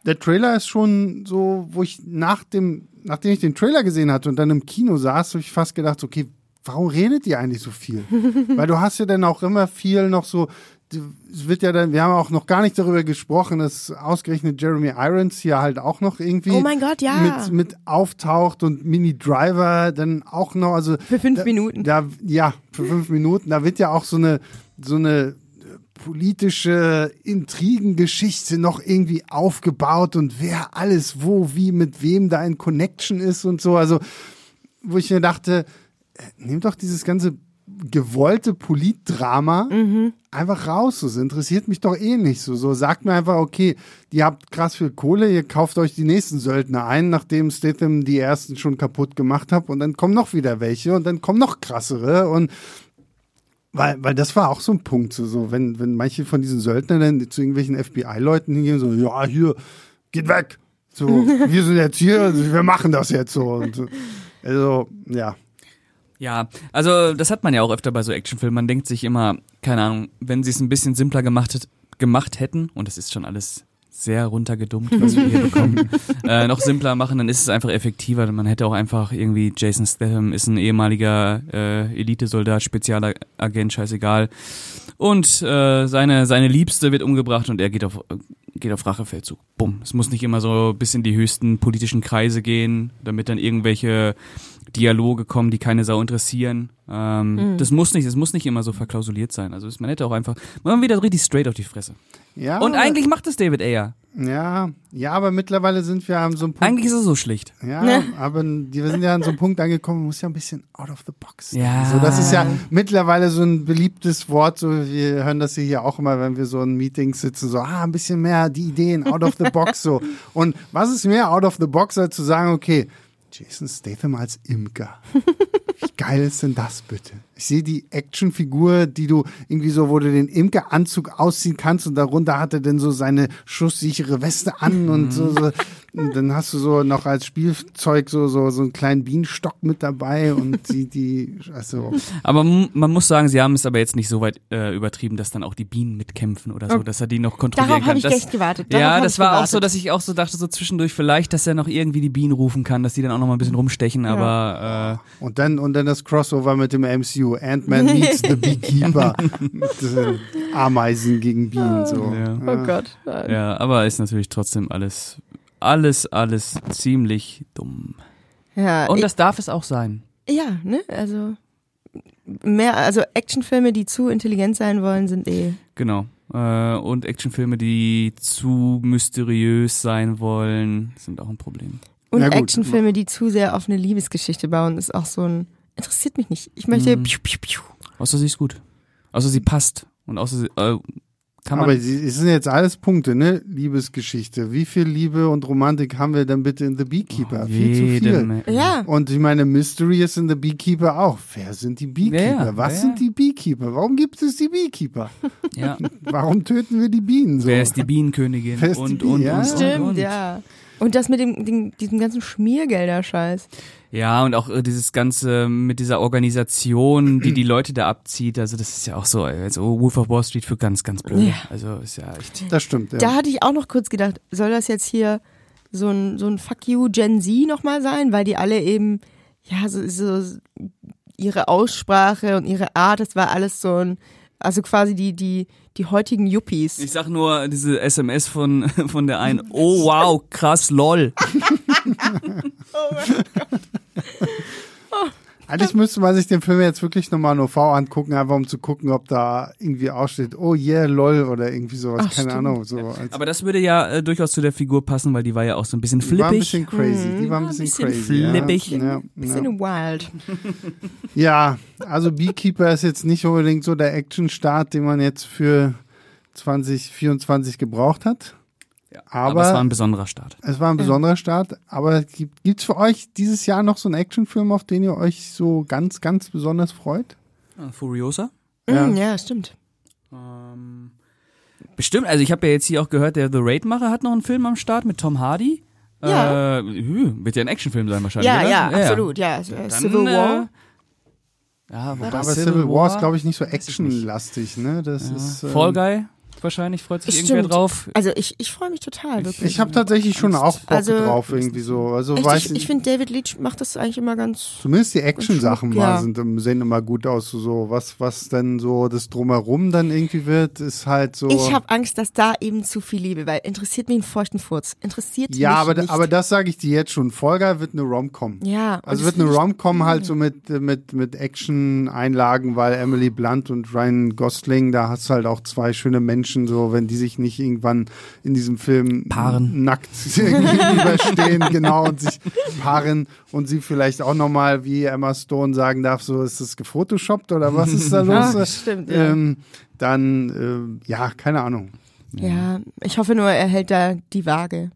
der Trailer ist schon so, wo ich nach dem, nachdem ich den Trailer gesehen hatte und dann im Kino saß, habe ich fast gedacht, okay, warum redet ihr eigentlich so viel? Weil du hast ja dann auch immer viel noch so, wird ja dann, wir haben auch noch gar nicht darüber gesprochen, dass ausgerechnet Jeremy Irons hier halt auch noch irgendwie Oh mein Gott, ja. mit, mit auftaucht und Mini Driver dann auch noch, also Für fünf da, Minuten. Da, ja, für fünf Minuten. Da wird ja auch so eine, so eine politische Intrigengeschichte noch irgendwie aufgebaut und wer alles wo, wie, mit wem da in Connection ist und so. Also, wo ich mir dachte, äh, nimm doch dieses ganze gewollte Politdrama einfach raus. So, Das interessiert mich doch eh nicht so. So sagt mir einfach, okay, ihr habt krass viel Kohle, ihr kauft euch die nächsten Söldner ein, nachdem Statham die ersten schon kaputt gemacht hat und dann kommen noch wieder welche und dann kommen noch krassere und weil, weil das war auch so ein Punkt, so, so wenn, wenn manche von diesen Söldnern dann zu irgendwelchen FBI-Leuten hingehen, so, ja, hier, geht weg. So, wir sind jetzt hier, wir machen das jetzt so. Und, so. also, ja. Ja, also das hat man ja auch öfter bei so Actionfilmen. Man denkt sich immer, keine Ahnung, wenn sie es ein bisschen simpler gemacht, gemacht hätten, und das ist schon alles sehr runtergedummt, was wir hier bekommen, äh, noch simpler machen, dann ist es einfach effektiver. Man hätte auch einfach irgendwie, Jason Statham ist ein ehemaliger äh, Elitesoldat, Spezialagent, scheißegal. Und äh, seine, seine Liebste wird umgebracht und er geht auf, geht auf Rachefeldzug. Bumm. Es muss nicht immer so bis in die höchsten politischen Kreise gehen, damit dann irgendwelche Dialoge kommen, die keine Sau interessieren. Ähm, Das muss nicht, das muss nicht immer so verklausuliert sein. Also es- man hätte auch einfach, man wieder richtig straight auf die Fresse. ja Und aber- eigentlich macht es David Ayer. Ja, ja, aber mittlerweile sind wir an so einem Punkt. Eigentlich ist er so schlicht. Ja, Ne? aber wir sind ja an so einem Punkt angekommen, man muss ja ein bisschen out of the box. sein. Ja. So, das ist ja mittlerweile so ein beliebtes Wort. So, wir hören das hier auch immer, wenn wir so in Meetings sitzen, so, ah, ein bisschen mehr die Ideen, out of the box, so. Und was ist mehr out of the box, als zu sagen, okay, Jason Statham als Imker. Wie geil ist denn das bitte? Ich sehe die Actionfigur, die du irgendwie so, wo du den Imkeranzug ausziehen kannst und darunter hat er dann so seine schusssichere Weste an und so, so. Und dann hast du so noch als Spielzeug so, so, so einen kleinen Bienenstock mit dabei und die, die, also. Aber man muss sagen, sie haben es aber jetzt nicht so weit äh, übertrieben, dass dann auch die Bienen mitkämpfen oder so, dass er die noch kontrollieren Darauf kann. habe ich das, echt gewartet. Darauf ja, das war gewartet. auch so, dass ich auch so dachte, so zwischendurch vielleicht, dass er noch irgendwie die Bienen rufen kann, dass die dann auch noch mal ein bisschen rumstechen, aber äh, Und dann, und dann das Crossover mit dem MCU. Ant-Man meets the Beekeeper. Sind Ameisen gegen Bienen, so. Ja. Oh Gott. äh, ja, aber ist natürlich trotzdem alles, alles, alles ziemlich dumm. Ja, Und das darf es auch sein. ja, ne, also mehr, also Actionfilme, die zu intelligent sein wollen, sind eh. Genau. Äh, und Actionfilme, die zu mysteriös sein wollen, sind auch ein Problem. Und. Actionfilme, die zu sehr auf eine Liebesgeschichte bauen, ist auch so ein. Interessiert mich nicht. Ich möchte. Mhm. Piu, piu, piu. Außer sie ist gut. Außer sie passt. Und außer sie, äh, kann man. Aber sie- es sind jetzt alles Punkte, ne? Liebesgeschichte. Wie viel Liebe und Romantik haben wir denn bitte in The Beekeeper? Oh, viel zu viel. Menge. Ja. Und ich meine, Mystery ist in The Beekeeper auch. Wer sind die Beekeeper? Wer? Was Wer? sind die Beekeeper? Warum gibt es die Beekeeper? Ja. Warum töten wir die Bienen so? Wer ist die Bienenkönigin? Wer ist die und, Biene- und, ja? und, Stimmt, und, und. ja. Und das mit dem, dem diesem ganzen Schmiergelder-Scheiß. Ja, und auch äh, dieses Ganze mit dieser Organisation, die die Leute da abzieht. Also das ist ja auch so, also Wolf of Wall Street für ganz, ganz blöd. Ja. Also ist ja echt. Das stimmt, ja. Da hatte ich auch noch kurz gedacht, soll das jetzt hier so ein, so ein Fuck you Gen Z nochmal sein, weil die alle eben, ja, so, so ihre Aussprache und ihre Art, das war alles so ein, also quasi die, die, die heutigen Yuppies. Ich sag nur diese SMS von, von der einen, oh wow, krass, lol. Eigentlich müsste man sich den Film jetzt wirklich nochmal nur V angucken, einfach um zu gucken, ob da irgendwie aussteht, oh yeah, lol oder irgendwie sowas, Ach, keine stimmt. Ahnung. So. als- Aber das würde ja äh, durchaus zu der Figur passen, weil die war ja auch so ein bisschen die war ein flippig. bisschen crazy, die war ein Ja, ein bisschen, bisschen crazy. flippig. Ja, ja, Bisschen ja. wild. ja, also Beekeeper ist jetzt nicht unbedingt so der Action-Start, den man jetzt für 2024 gebraucht hat. Ja, Aber- aber es war ein besonderer Start. Es war ein besonderer Start, aber gibt gibt's für euch dieses Jahr noch so einen Actionfilm, auf den ihr euch so ganz, ganz besonders freut? Ah, Furiosa? Ja. Mm, ja, stimmt. Ähm, bestimmt, also ich habe ja jetzt hier auch gehört, der The Raid-Macher hat noch einen Film am Start mit Tom Hardy. Ja. Äh, wird ja ein Actionfilm sein wahrscheinlich, Ja, oder? ja, absolut, ja. Äh, Dann, Civil War. Äh, ja, wobei Aber Civil War ist, glaube ich, nicht so actionlastig, ne? Das ist. ähm, Fall Guy wahrscheinlich freut sich Stimmt. irgendwer drauf. Also ich, ich freue mich total, wirklich. Ich habe tatsächlich schon auch Bock Also- drauf irgendwie so. Also Echt, weiß ich ich finde, David Leach macht das eigentlich immer ganz. Zumindest die Action-Sachen Ja. sind, im- sehen immer gut aus. So was, was denn so das drumherum dann irgendwie wird, ist halt so. Ich habe Angst, dass da eben zu viel Liebe, weil interessiert mich ein feuchten Furz. Interessiert ja, mich aber, nicht. aber das sage ich dir jetzt schon. Folger wird eine Rom-Com. ja, Also wird eine ich- Rom-Com halt so mit, mit, mit Action-Einlagen, weil Emily Blunt und Ryan Gosling, da hast du halt auch zwei schöne Menschen, so wenn die sich nicht irgendwann in diesem Film Paaren. nackt gegenüberstehen, genau, und sich paaren und sie vielleicht auch nochmal, wie Emma Stone sagen darf, so ist das gefotoshoppt oder was ist da los? Ja, stimmt, ja. ähm, dann, ähm, ja, keine Ahnung. Ja, ich hoffe nur, er hält da die Waage.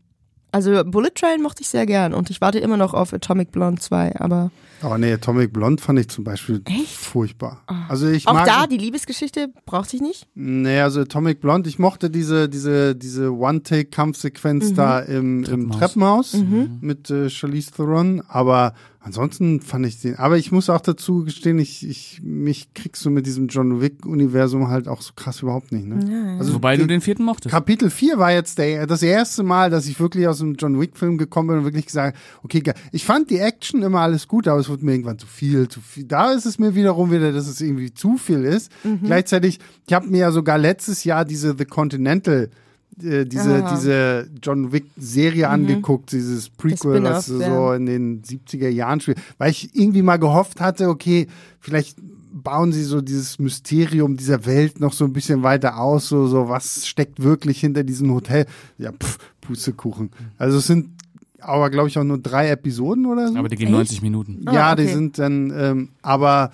Also Bullet Train mochte ich sehr gern und ich warte immer noch auf Atomic Blonde 2, aber Aber nee, Atomic Blonde fand ich zum Beispiel Echt? furchtbar. Also ich auch mag, da die Liebesgeschichte braucht sich nicht. Nee, also Atomic Blonde, ich mochte diese, diese, diese One-Take-Kampfsequenz da im, im Treppenhaus mit äh, Charlize Theron, aber ansonsten fand ich den, aber ich muss auch dazu gestehen, ich, ich, mich kriegst du mit diesem John Wick-Universum halt auch so krass überhaupt nicht, ne? Also Wobei du den vierten mochtest. Kapitel 4 war jetzt der, das erste Mal, dass ich wirklich aus dem John Wick-Film gekommen bin und wirklich gesagt, okay, geil. ich fand die Action immer alles gut, aber es wurde mir irgendwann zu viel, zu viel. Da ist es mir wiederum wieder, dass es irgendwie zu viel ist. Gleichzeitig, ich habe mir ja sogar letztes Jahr diese The Continental äh, diese, Ah. diese John Wick-Serie angeguckt, dieses Prequel, was so ja. in den 70er Jahren spielt, weil ich irgendwie mal gehofft hatte, okay, vielleicht bauen sie so dieses Mysterium dieser Welt noch so ein bisschen weiter aus, so, so was steckt wirklich hinter diesem Hotel. Ja, pff, Pustekuchen. Also es sind aber, glaube ich, auch nur drei Episoden oder so. Aber die gehen Echt? 90 Minuten. ja, Ah, die okay. sind dann, ähm, aber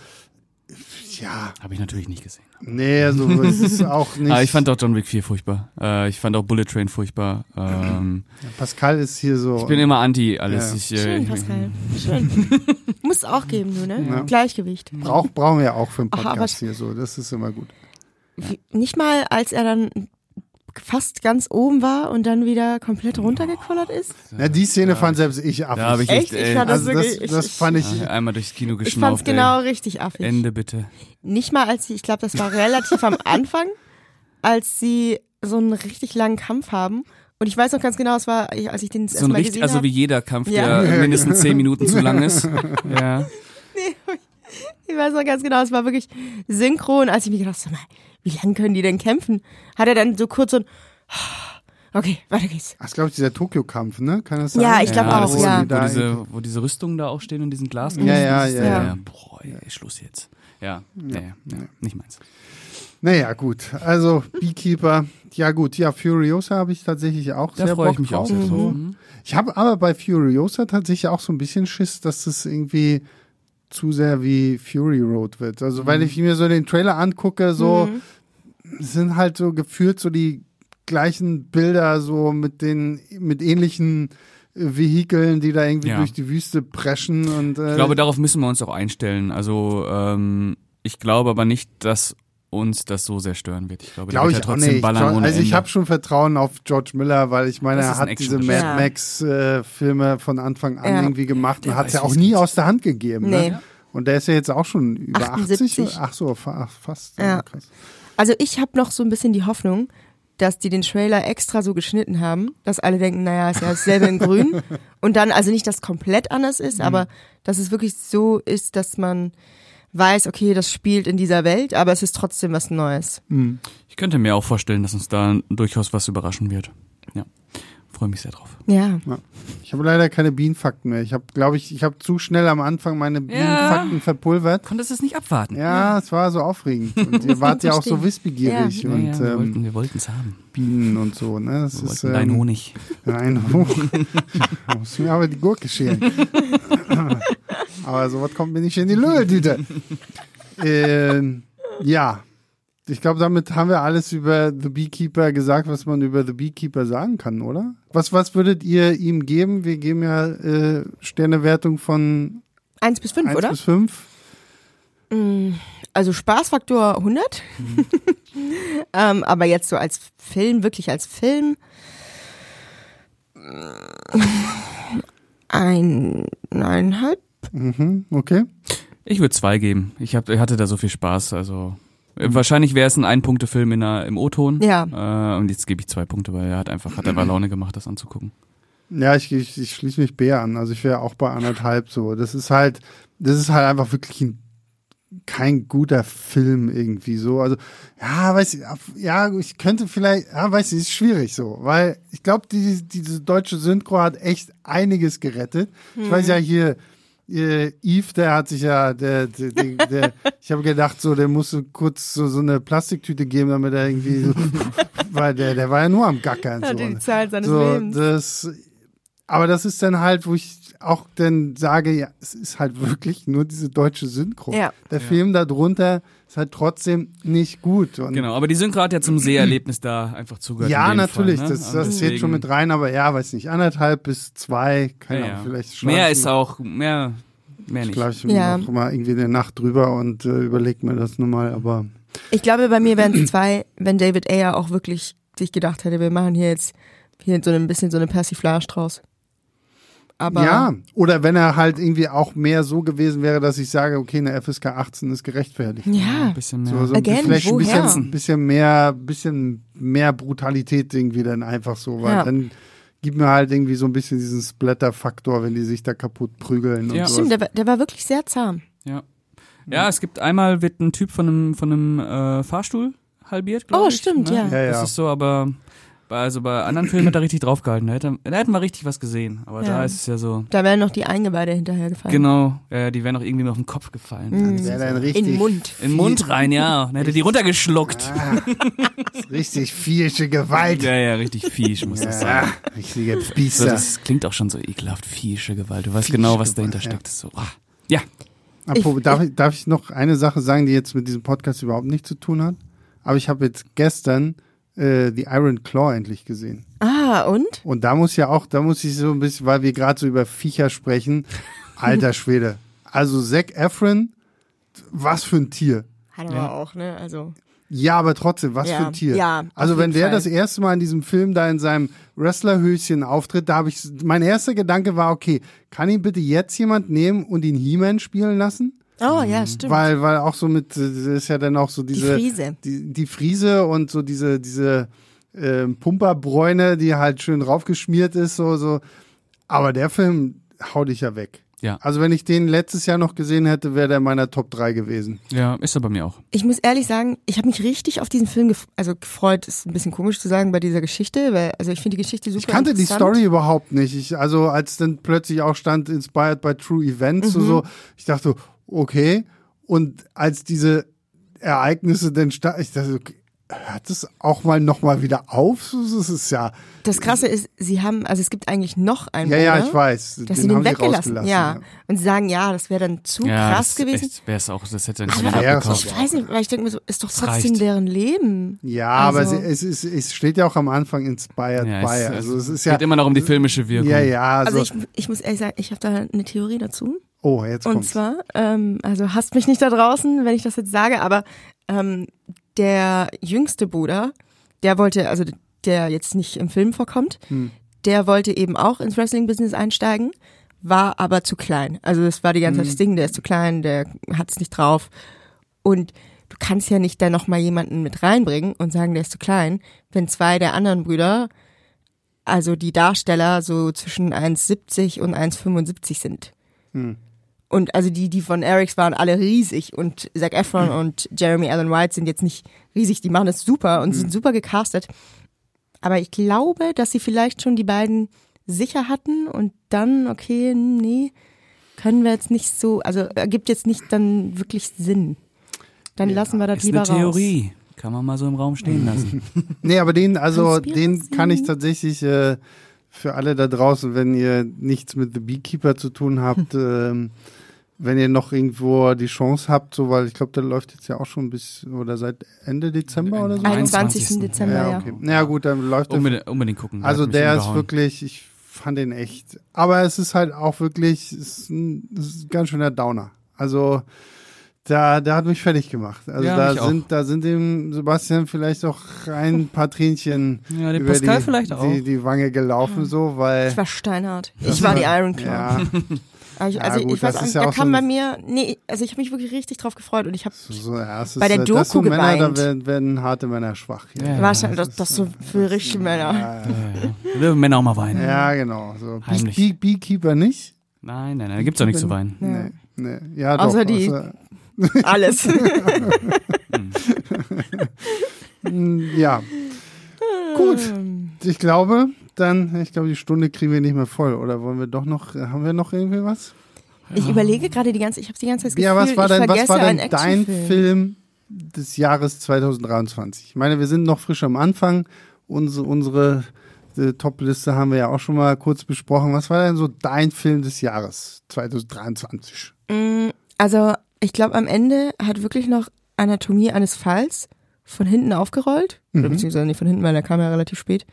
ja, Habe ich natürlich nicht gesehen. Nee, also es ist auch nicht. Aber ich fand auch John Wick 4 furchtbar. Äh, ich fand auch Bullet Train furchtbar. Ähm, Pascal ist hier so. ich bin immer anti alles. Ja. Ich, äh, Schön, ich- Pascal. Schön. Muss auch geben, du, ne? Ja. Gleichgewicht. Brauch, brauchen wir ja auch für einen Ach, Podcast hier so. Das ist immer gut. Wie- Nicht mal, als er dann fast ganz oben war und dann wieder komplett runtergekullert ist. Ja, die Szene fand selbst ich affig. Da habe ich Echt? echt, Ich ey, fand das also das, wirklich- das ich- fand ich. ja, einmal durchs Kino Ich fand's geschnauft. genau richtig affig. ey. Ende bitte. Nicht mal, als sie, ich glaube, das war relativ am Anfang, als sie so einen richtig langen Kampf haben. Und ich weiß noch ganz genau, es war, als ich den das So ein erste Mal richtig, gesehen also wie jeder Kampf, Ja. der mindestens zehn Minuten zu lang ist. Ja. Ich weiß noch ganz genau, es war wirklich synchron, als ich mir gedacht habe, sag mal, wie lange können die denn kämpfen? Hat er dann so kurz so ein, okay, weiter geht's. Das ist, glaube ich, dieser Tokio-Kampf, ne? Kann das sein? Ja, ich glaub ja, auch, das ist, ja. Wo diese, wo diese Rüstungen da auch stehen und diesen Glas. Ja, ja, ja, ja. Boah, ey, Schluss jetzt. Ja, ja, ja, ja, nicht meins. Naja, gut. Also, Beekeeper. Ja, gut. Ja, Furiosa habe ich tatsächlich auch Da sehr freue ich mich auch sehr So. Mhm. Ich habe aber bei Furiosa tatsächlich auch so ein bisschen Schiss, dass das irgendwie zu sehr wie Fury Road wird. Also, weil ich mir so den Trailer angucke, so es sind halt so gefühlt so die gleichen Bilder, so mit den, mit ähnlichen äh, Vehikeln, die da irgendwie Ja. durch die Wüste preschen und äh, Ich glaube, darauf müssen wir uns auch einstellen. Also, ähm, ich glaube aber nicht, dass uns das so sehr stören wird. Ich glaube, Glaube der ich ja auch trotzdem nicht. ballern also ohne ich habe schon Vertrauen auf George Miller, weil ich meine, er hat diese. Mad Ja. Max äh, Filme von Anfang an Ja. irgendwie gemacht und Der hat es ja auch nie geht. aus der Hand gegeben. Nee. Ne? Und der ist ja jetzt auch schon über 78. 80. Ach so, fast. Ja. krass. Also ich habe noch so ein bisschen die Hoffnung, dass die den Trailer extra so geschnitten haben, dass alle denken, naja, ist ja dasselbe in grün. Und dann, also nicht, dass komplett anders ist, aber dass es wirklich so ist, dass man weiß, okay, das spielt in dieser Welt, aber es ist trotzdem was Neues. Ich könnte mir auch vorstellen, dass uns da durchaus was überraschen wird. Ja, freue mich sehr drauf. Ja. Ich habe leider keine Bienenfakten mehr. Ich habe, glaube ich, ich habe zu schnell am Anfang meine Bienenfakten verpulvert. Konntest es nicht abwarten. Ja, es war so aufregend. Und ihr wart ja auch so wissbegierig Ja, und ja, wir ähm, wollten wir wollten's haben. Bienen und so. Ne? Das Wir ist ähm, Honig. Nein, hoch. muss mir aber die Gurke schälen. aber sowas kommt mir nicht in die Lödeltüte. ähm, ja, ich glaube, damit haben wir alles über The Beekeeper gesagt, was man über The Beekeeper sagen kann, oder? Was, was würdet ihr ihm geben? Wir geben ja äh, Sternewertung von Eins bis fünf, 1 oder? bis 5. Also Spaßfaktor 100. ähm, aber jetzt so als Film, wirklich als Film. Ein, eineinhalb. Mhm, okay. Ich würde zwei geben. Ich, hab, ich hatte da so viel Spaß. Also wahrscheinlich wäre es ein Ein-Punkte-Film in der, im O-Ton. Ja. Äh, und jetzt gebe ich zwei Punkte, weil er hat einfach, hat einfach Laune gemacht, das anzugucken. Ja, ich, ich, ich schließe mich B an. Also ich wäre auch bei anderthalb so. Das ist halt, das ist halt einfach wirklich ein, kein guter Film irgendwie so. Also ja, weiß ich, ja, ich könnte vielleicht, ja, weiß ich, ist schwierig so, weil ich glaube, die, diese deutsche Synchro hat echt einiges gerettet. Ich weiß ja hier. Äh, Yves, der hat sich ja, der, der, der, der ich habe gedacht, so, der musste kurz so, so eine Plastiktüte geben, damit er irgendwie, so, weil der, der war ja nur am Gackern. So. Hatte die Zeit seines So, Lebens. das, aber das ist dann halt, wo ich auch dann sage, ja, es ist halt wirklich nur diese deutsche Synchro. Ja. Der Film darunter ist halt trotzdem nicht gut. Und Genau, aber die Synchro hat ja zum Seherlebnis da einfach zugehört. Ja, natürlich, Fall, ne? das, das zählt schon mit rein, aber ja, weiß nicht, anderthalb bis zwei, keine Ja, Ahnung, ja. vielleicht Mehr schlafe ist ich auch, mehr, mehr Ich nicht. glaube, ich Ja. noch mal irgendwie eine Nacht drüber und äh, überleg mir das nochmal, aber Ich glaube, bei mir wären es zwei, wenn David Ayer auch wirklich sich gedacht hätte, wir machen hier jetzt hier so ein bisschen so eine Persiflage draus. Aber ja, oder wenn er halt irgendwie auch mehr so gewesen wäre, dass ich sage, okay, eine FSK 18 ist gerechtfertigt. ja, Ein bisschen mehr. So, so Again, vielleicht ein bisschen, bisschen mehr, bisschen mehr Brutalität irgendwie dann einfach so, weil Ja. dann gibt mir halt irgendwie so ein bisschen diesen Splatter-Faktor, wenn die sich da kaputt prügeln und Ja. sowas. stimmt, der, war- der war wirklich sehr zahm. Ja. Ja, es gibt einmal wird ein Typ von einem von einem äh, Fahrstuhl halbiert, glaube Oh, ich. stimmt, ne? ja. Ja. Das ist so, aber also bei anderen Filmen hat er richtig draufgehalten. Da hätte, da hätten wir richtig was gesehen. Aber Ja. da ist es ja so. Da wären noch die Eingeweide hinterher gefallen. Genau, ja, die wären auch irgendwie auf den Kopf gefallen. Mhm. Wäre dann richtig, In den Mund. In den Mund rein, ja. Dann hätte die runtergeschluckt. Ah, richtig vierische Gewalt. Ja, ja, richtig fiesch muss das sein. Ja, richtige So, Biester. das klingt auch schon so ekelhaft, fiesche Gewalt. Du weißt genau, was dahinter Gewalt, steckt. Das ist so, ah. Ja, Apropos, darf, ich, darf ich noch eine Sache sagen, die jetzt mit diesem Podcast überhaupt nichts zu tun hat? Aber ich habe jetzt gestern äh, die Iron Claw endlich gesehen. Ah, und? Und da muss ja auch, da muss ich so ein bisschen, weil wir gerade so über Viecher sprechen, alter Schwede. Also Zac Efron, was für ein Tier. Hat aber auch, ne? Also. Ja, aber trotzdem, was Ja, für ein Tier. ja, also wenn der Fall. das erste Mal in diesem Film da in seinem Wrestlerhöschen auftritt, da habe ich, mein erster Gedanke war, okay, kann ihn bitte jetzt jemand nehmen und ihn He-Man spielen lassen? Oh, ja, stimmt. Weil, weil auch so mit, äh, das ist ja dann auch so diese. Friese. Die, die Friese und so diese, diese ähm, Pumperbräune, die halt schön draufgeschmiert ist, so, so. Aber der Film haut dich ja weg. Ja. Also wenn ich den letztes Jahr noch gesehen hätte, wäre der in meiner Top 3 gewesen. Ja, ist er bei mir auch. Ich muss ehrlich sagen, ich habe mich richtig auf diesen Film gef also gefreut. Ist ein bisschen komisch zu sagen bei dieser Geschichte, weil also ich finde die Geschichte super Ich kannte die. Story überhaupt nicht. Ich, also als dann plötzlich auch stand, inspired by true events, so, Mhm. so, ich dachte, okay. Und als diese Ereignisse dann sta ich dachte, okay, hört es auch mal nochmal wieder auf? Das ist ja, Das Krasse ist, sie haben, also es gibt eigentlich noch einen ja, ja, ich weiß. dass sie den haben sie weggelassen. rausgelassen, ja. Und sie sagen, ja, das wäre dann zu ja, krass das gewesen. Wäre es auch, das hätte nicht Aber Ja, abgekauft. Ich weiß nicht, weil ich denke mir so, ist doch trotzdem reicht. deren Leben. Ja, aber Also- sie, es, ist, es steht ja auch am Anfang inspired Ja, by. es, Also es ist geht ja, immer noch um die filmische Wirkung. ja, ja. Also, Also, ich, ich muss ehrlich sagen, ich habe da eine Theorie dazu. oh, jetzt Und kommt's. zwar, ähm, also hasst mich nicht da draußen, wenn ich das jetzt sage, aber ähm, der jüngste Bruder, der wollte, also der jetzt nicht im Film vorkommt, Hm. der wollte eben auch ins Wrestling-Business einsteigen, war aber zu klein. Also das war die ganze Hm. Zeit das Ding, der ist zu klein, der hat es nicht drauf. Und du kannst ja nicht da nochmal jemanden mit reinbringen und sagen, der ist zu klein, wenn zwei der anderen Brüder, also die Darsteller, so zwischen 1,70 und 1,75 sind. Und also die, die von Erics waren alle riesig und Zac Efron und Jeremy Allen White sind jetzt nicht riesig, die machen das super und sind super gecastet. Aber ich glaube, dass sie vielleicht schon die beiden sicher hatten und dann, okay, nee, können wir jetzt nicht so, also ergibt jetzt nicht dann wirklich Sinn. Dann lassen wir das Ist lieber eine Theorie. Kann man mal so im Raum stehen lassen. Nee, aber den, also den kann ich tatsächlich äh, für alle da draußen, wenn ihr nichts mit The Beekeeper zu tun habt, ähm, wenn ihr noch irgendwo die Chance habt, so weil ich glaube, der läuft jetzt ja auch schon bis oder seit Ende Dezember oder so. 21. 21. Dezember, ja, ja. okay. Ja gut, dann läuft der. Unbedingt, unbedingt gucken. Also der ist wirklich, ich fand den echt. Aber es ist halt auch wirklich, es ist ein, ist ein ganz schöner Downer. Also da, der hat mich fertig gemacht. Also Ja, da mich auch. sind, da sind dem Sebastian vielleicht auch ein paar Tränchen Ja, dem über Pascal die, vielleicht auch. Die, die Wange gelaufen, so, weil. Ich war steinhart. Ich war die Iron Claw. Ja, Ich, Ja, also gut, ich weiß das auch ja da auch kam so bei mir, nee, also ich habe mich wirklich richtig drauf gefreut und ich habe so, ja, es Bei der äh, das so Doku Männer, da geweint. werden, werden harte Männer schwach. Ja. wahrscheinlich das, das so für richtige Männer. Ja, Da dürfen Männer auch mal weinen. ja, genau. So. Heimlich. Bee, Beekeeper nicht? Nein, nein, nein, da gibt's doch nichts zu weinen. Nee, nee. Ja, doch. Außer die- außer- Alles. Ja. Gut. Ich glaube, dann, ich glaube, die Stunde kriegen wir nicht mehr voll. Oder wollen wir doch noch, haben wir noch irgendwie was? Ich überlege gerade die ganze, ich habe die ganze Zeit das Gefühl, ja, was war denn, was war denn dein. Film des Jahres 2023? Ich meine, wir sind noch frisch am Anfang. Unsere, unsere äh, Top-Liste haben wir ja auch schon mal kurz besprochen. Was war denn so dein Film des Jahres 2023? Mm, Also, ich glaube, am Ende hat wirklich noch Anatomie eines Falls von hinten aufgerollt. Oder beziehungsweise nicht von hinten, weil der kam ja relativ spät.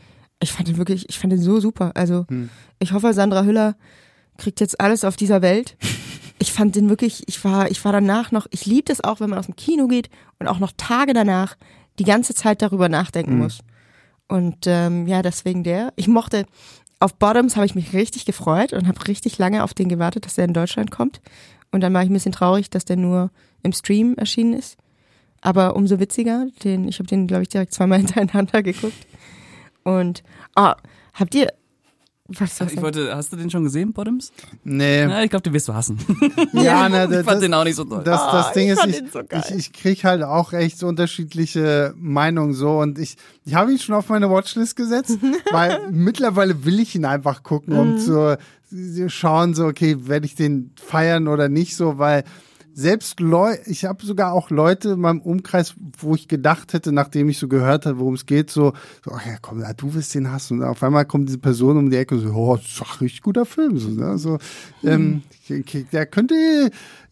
Ich fand ihn wirklich, ich fand ihn so super. Also, ich hoffe, Sandra Hüller kriegt jetzt alles auf dieser Welt. Ich fand den wirklich, ich war, ich war danach noch, ich liebe das auch, wenn man aus dem Kino geht und auch noch Tage danach die ganze Zeit darüber nachdenken muss. Und ähm, ja, deswegen der. Ich mochte, auf Bottoms habe ich mich richtig gefreut und habe richtig lange auf den gewartet, dass der in Deutschland kommt. Und dann war ich ein bisschen traurig, dass der nur im Stream erschienen ist. Aber umso witziger, den, ich habe den, glaube ich, direkt zweimal hintereinander geguckt. Und, ah, habt ihr, was soll ich wollte, hast du den schon gesehen, Bottoms? Nee. Na, ich glaube, den wirst du hassen. Ja, ne, ich das, fand den auch nicht so toll. Das, das Ah, Ding ich ist, ich, so ich, ich krieg halt auch echt so unterschiedliche Meinungen so und ich, ich habe ihn schon auf meine Watchlist gesetzt, weil mittlerweile will ich ihn einfach gucken, Mhm. um zu zu schauen, so, okay, werde ich den feiern oder nicht so, weil selbst Leute, ich habe sogar auch Leute in meinem Umkreis, wo ich gedacht hätte, nachdem ich so gehört habe, worum es geht, so, so ach ja, komm, du wirst den hassen. Und auf einmal kommt diese Person um die Ecke und so, oh, das ist doch ein richtig guter Film. So, ne? so, ähm, Hm. k- der könnte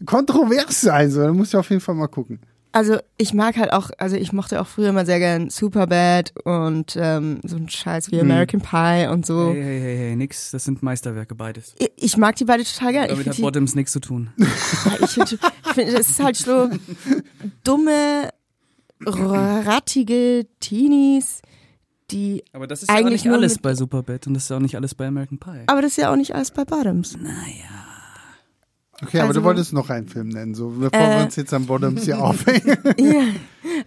kontrovers sein, so, da muss ich auf jeden Fall mal gucken. Also ich mag halt auch, also ich mochte auch früher immer sehr gern Superbad und ähm, so ein Scheiß wie American Pie und so. Hey, hey, hey, hey, nix. Das sind Meisterwerke beides. Ich, ich mag die beide total gern. Damit hat Bottoms nichts zu tun. ich finde, find, das ist halt so dumme, rattige Teenies, die, Aber das ist Eigentlich ja auch nicht alles bei Superbad und das ist ja auch nicht alles bei American Pie. aber das ist ja auch nicht alles bei Bottoms. Okay, aber Also- du wolltest noch einen Film nennen, so bevor Äh. wir uns jetzt am Bottoms hier aufhängen. ja.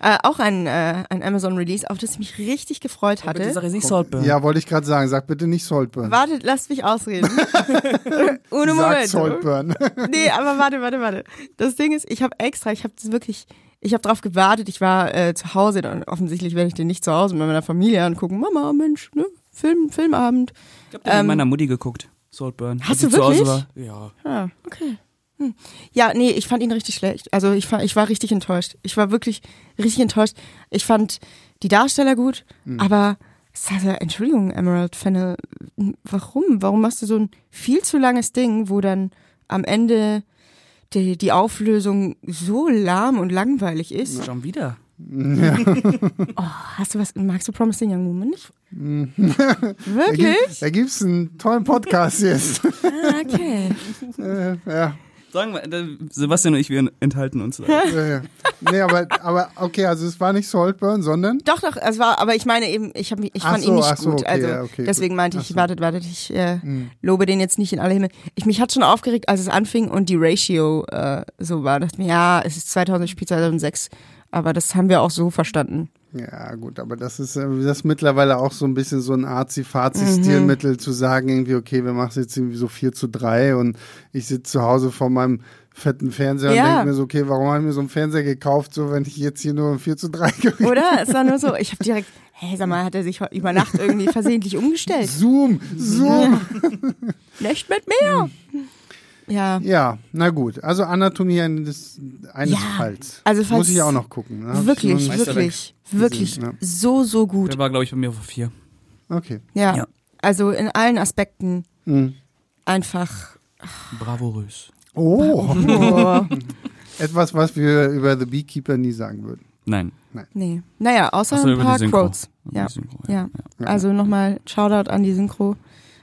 Äh, auch ein, äh, ein Amazon-Release, auf das ich mich richtig gefreut Bitte hatte. sag jetzt nicht Saltburn. Ja, wollte ich gerade sagen. Sag bitte nicht Saltburn. Wartet, lasst mich ausreden. Ohne Sag Moment. Saltburn. Nee, aber warte, warte, warte. Das Ding ist, ich habe extra, ich habe das wirklich, ich habe drauf gewartet. Ich war äh, zu Hause, dann offensichtlich werde ich den nicht zu Hause mit meiner Familie angucken. Mama, Mensch, ne? Film, Filmabend. Ich hab den mit Ähm, meiner Mutti geguckt. Saltburn. Hast du sie zu Hause wirklich? War. Ja. Ah, okay. Hm. Ja, nee, ich fand ihn richtig schlecht. Also ich, war- ich war richtig enttäuscht. Ich war wirklich richtig enttäuscht. Ich fand die Darsteller gut, aber also, Entschuldigung, Emerald Fennel, warum? Warum machst du so ein viel zu langes Ding, wo dann am Ende die, die Auflösung so lahm und langweilig ist? Schon wieder. Oh, hast du was, magst du Promising Young Woman nicht? Da, Wirklich? gibt, da gibt's einen tollen Podcast jetzt. Ah, okay. äh, ja. Sagen wir, Sebastian und ich, wir enthalten uns. Äh, nee, aber, aber okay, also es war nicht Saltburn, sondern Doch, doch, es war, aber ich meine eben, ich, hab, mich- ich Ach fand so, ihn nicht ach so, gut. okay, also ja, okay, deswegen gut. meinte ich, so. wartet, wartet, ich äh, Hm. lobe den jetzt nicht in alle Himmel. Ich, mich hat schon aufgeregt, als es anfing und die Ratio äh, so war. Dachte mir, ja, es ist 2000, Spiel 2006, aber das haben wir auch so verstanden. Ja, gut, aber das ist, äh, das ist mittlerweile auch so ein bisschen so ein Arzi-Fazi-Stilmittel zu sagen, irgendwie, okay, wir machen es jetzt irgendwie so 4 zu 3 und ich sitze zu Hause vor meinem fetten Fernseher und Ja. denke mir so, okay, warum habe ich mir so einen Fernseher gekauft, so wenn ich jetzt hier nur ein 4 zu 3 gewinne? Oder? es war nur so, ich habe direkt, hey, sag mal, hat er sich über Nacht irgendwie versehentlich umgestellt? Zoom, Zoom. Nicht mit mir! Ja. Ja, na gut. Also Anatomie eines, eines Ja, Falls. also falls- Muss ich auch noch gucken. ne? Wirklich, wirklich, wirklich Ja. so, so gut. Der war, glaube ich, bei mir auf vier. Okay. Ja. Ja. Also in allen Aspekten Mhm. einfach. Bravourös. Oh, Oh, etwas, was wir über The Beekeeper nie sagen würden. Nein. nee. Naja, außer so, ein paar. Quotes. Ja. Synchro, Ja. Ja. Also nochmal Shoutout an die Synchro.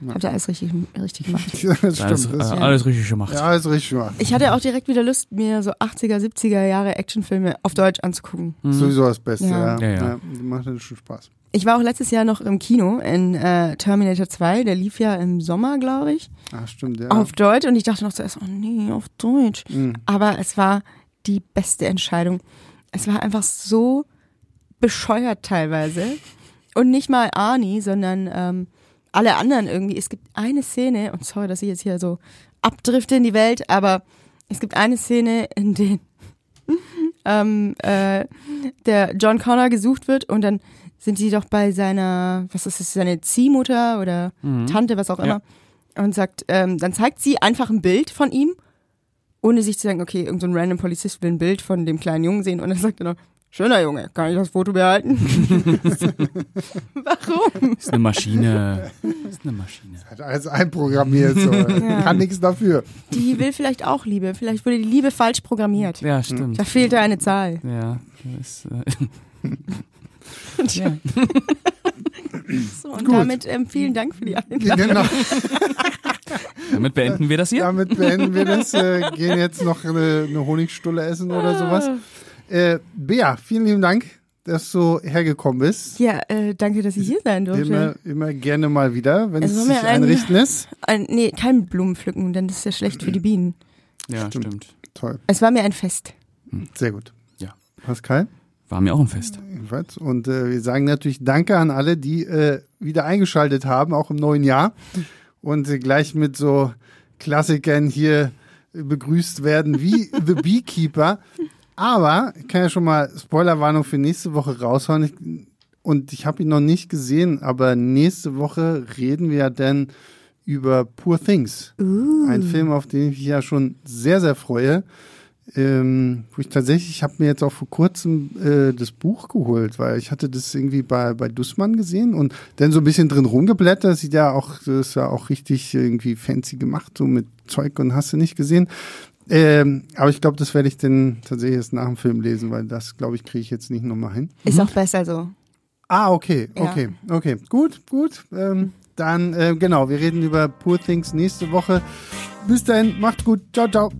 Ja. Habt ihr alles richtig, richtig gemacht. das stimmt. Alles, Das, äh, ja. alles richtig gemacht. ja, alles richtig gemacht. Ich hatte auch direkt wieder Lust, mir so 80er, 70er Jahre Actionfilme auf Deutsch anzugucken. Mhm. Sowieso das Beste, Ja. ja. Ja, ja. Macht dann schon Spaß. Ich war auch letztes Jahr noch im Kino in äh, Terminator 2. Der lief ja im Sommer, glaube ich, Ah, stimmt, ja. auf Deutsch. Und ich dachte noch zuerst, oh nee, auf Deutsch. Mhm. Aber es war die beste Entscheidung. Es war einfach so bescheuert teilweise. Und nicht mal Arnie, sondern ähm, alle anderen irgendwie. Es gibt eine Szene, und sorry, dass ich jetzt hier so abdrifte in die Welt, aber es gibt eine Szene, in der ähm, äh, der John Connor gesucht wird und dann sind sie doch bei seiner, was ist das, seine Ziehmutter oder Mhm. Tante, was auch Ja. immer. Und sagt, ähm, dann zeigt sie einfach ein Bild von ihm, ohne sich zu sagen, okay, irgendein so random Polizist will ein Bild von dem kleinen Jungen sehen und dann sagt er noch, schöner Junge, kann ich das Foto behalten? Warum? Ist eine Maschine. Ist eine Maschine. Hat alles einprogrammiert, so. kann nichts dafür. Die will vielleicht auch Liebe, vielleicht wurde die Liebe falsch programmiert. Ja, stimmt. Da fehlte eine Zahl. Ja, das ist, äh, Ja. So, und Gut. damit ähm, vielen Dank für die Einladung. Genau, damit beenden wir das hier. damit beenden wir das. Äh, gehen jetzt noch eine, eine Honigstulle essen oder sowas. Äh, Bea, vielen lieben Dank, dass du hergekommen bist. Ja, äh, danke, dass ich hier sein durfte. Immer, immer gerne mal wieder, wenn Es es war sich ein- einrichten lässt. Ein, nee, kein Blumen pflücken, denn das ist ja schlecht für die Bienen. Ja, Stimmt. stimmt. Toll, Es war mir ein Fest. sehr gut. Ja. Pascal? War mir auch ein Fest. Und äh, wir sagen natürlich Danke an alle, die äh, wieder eingeschaltet haben, auch im neuen Jahr. Und äh, gleich mit so Klassikern hier begrüßt werden wie The Beekeeper. Aber ich kann ja schon mal Spoilerwarnung für nächste Woche raushauen. Ich, und ich habe ihn noch nicht gesehen, aber nächste Woche reden wir ja dann über Poor Things. Ein Film, auf den ich mich ja schon sehr, sehr freue. Ähm, wo ich tatsächlich, ich habe mir jetzt auch vor kurzem äh, das Buch geholt, weil ich hatte das irgendwie bei, bei Dussmann gesehen und dann so ein bisschen drin rumgeblättert. Sieht ja auch, das ist ja auch richtig irgendwie fancy gemacht, so mit Zeug und hast du nicht gesehen. Ähm, aber ich glaube, das werde ich dann tatsächlich erst nach dem Film lesen, weil das, glaube ich, kriege ich jetzt nicht nochmal hin. Ist auch besser so. Ah, okay, Ja. okay, okay. Gut, gut. Ähm, dann, äh, genau, wir reden über Poor Things nächste Woche. Bis dahin, macht's gut. Ciao, ciao.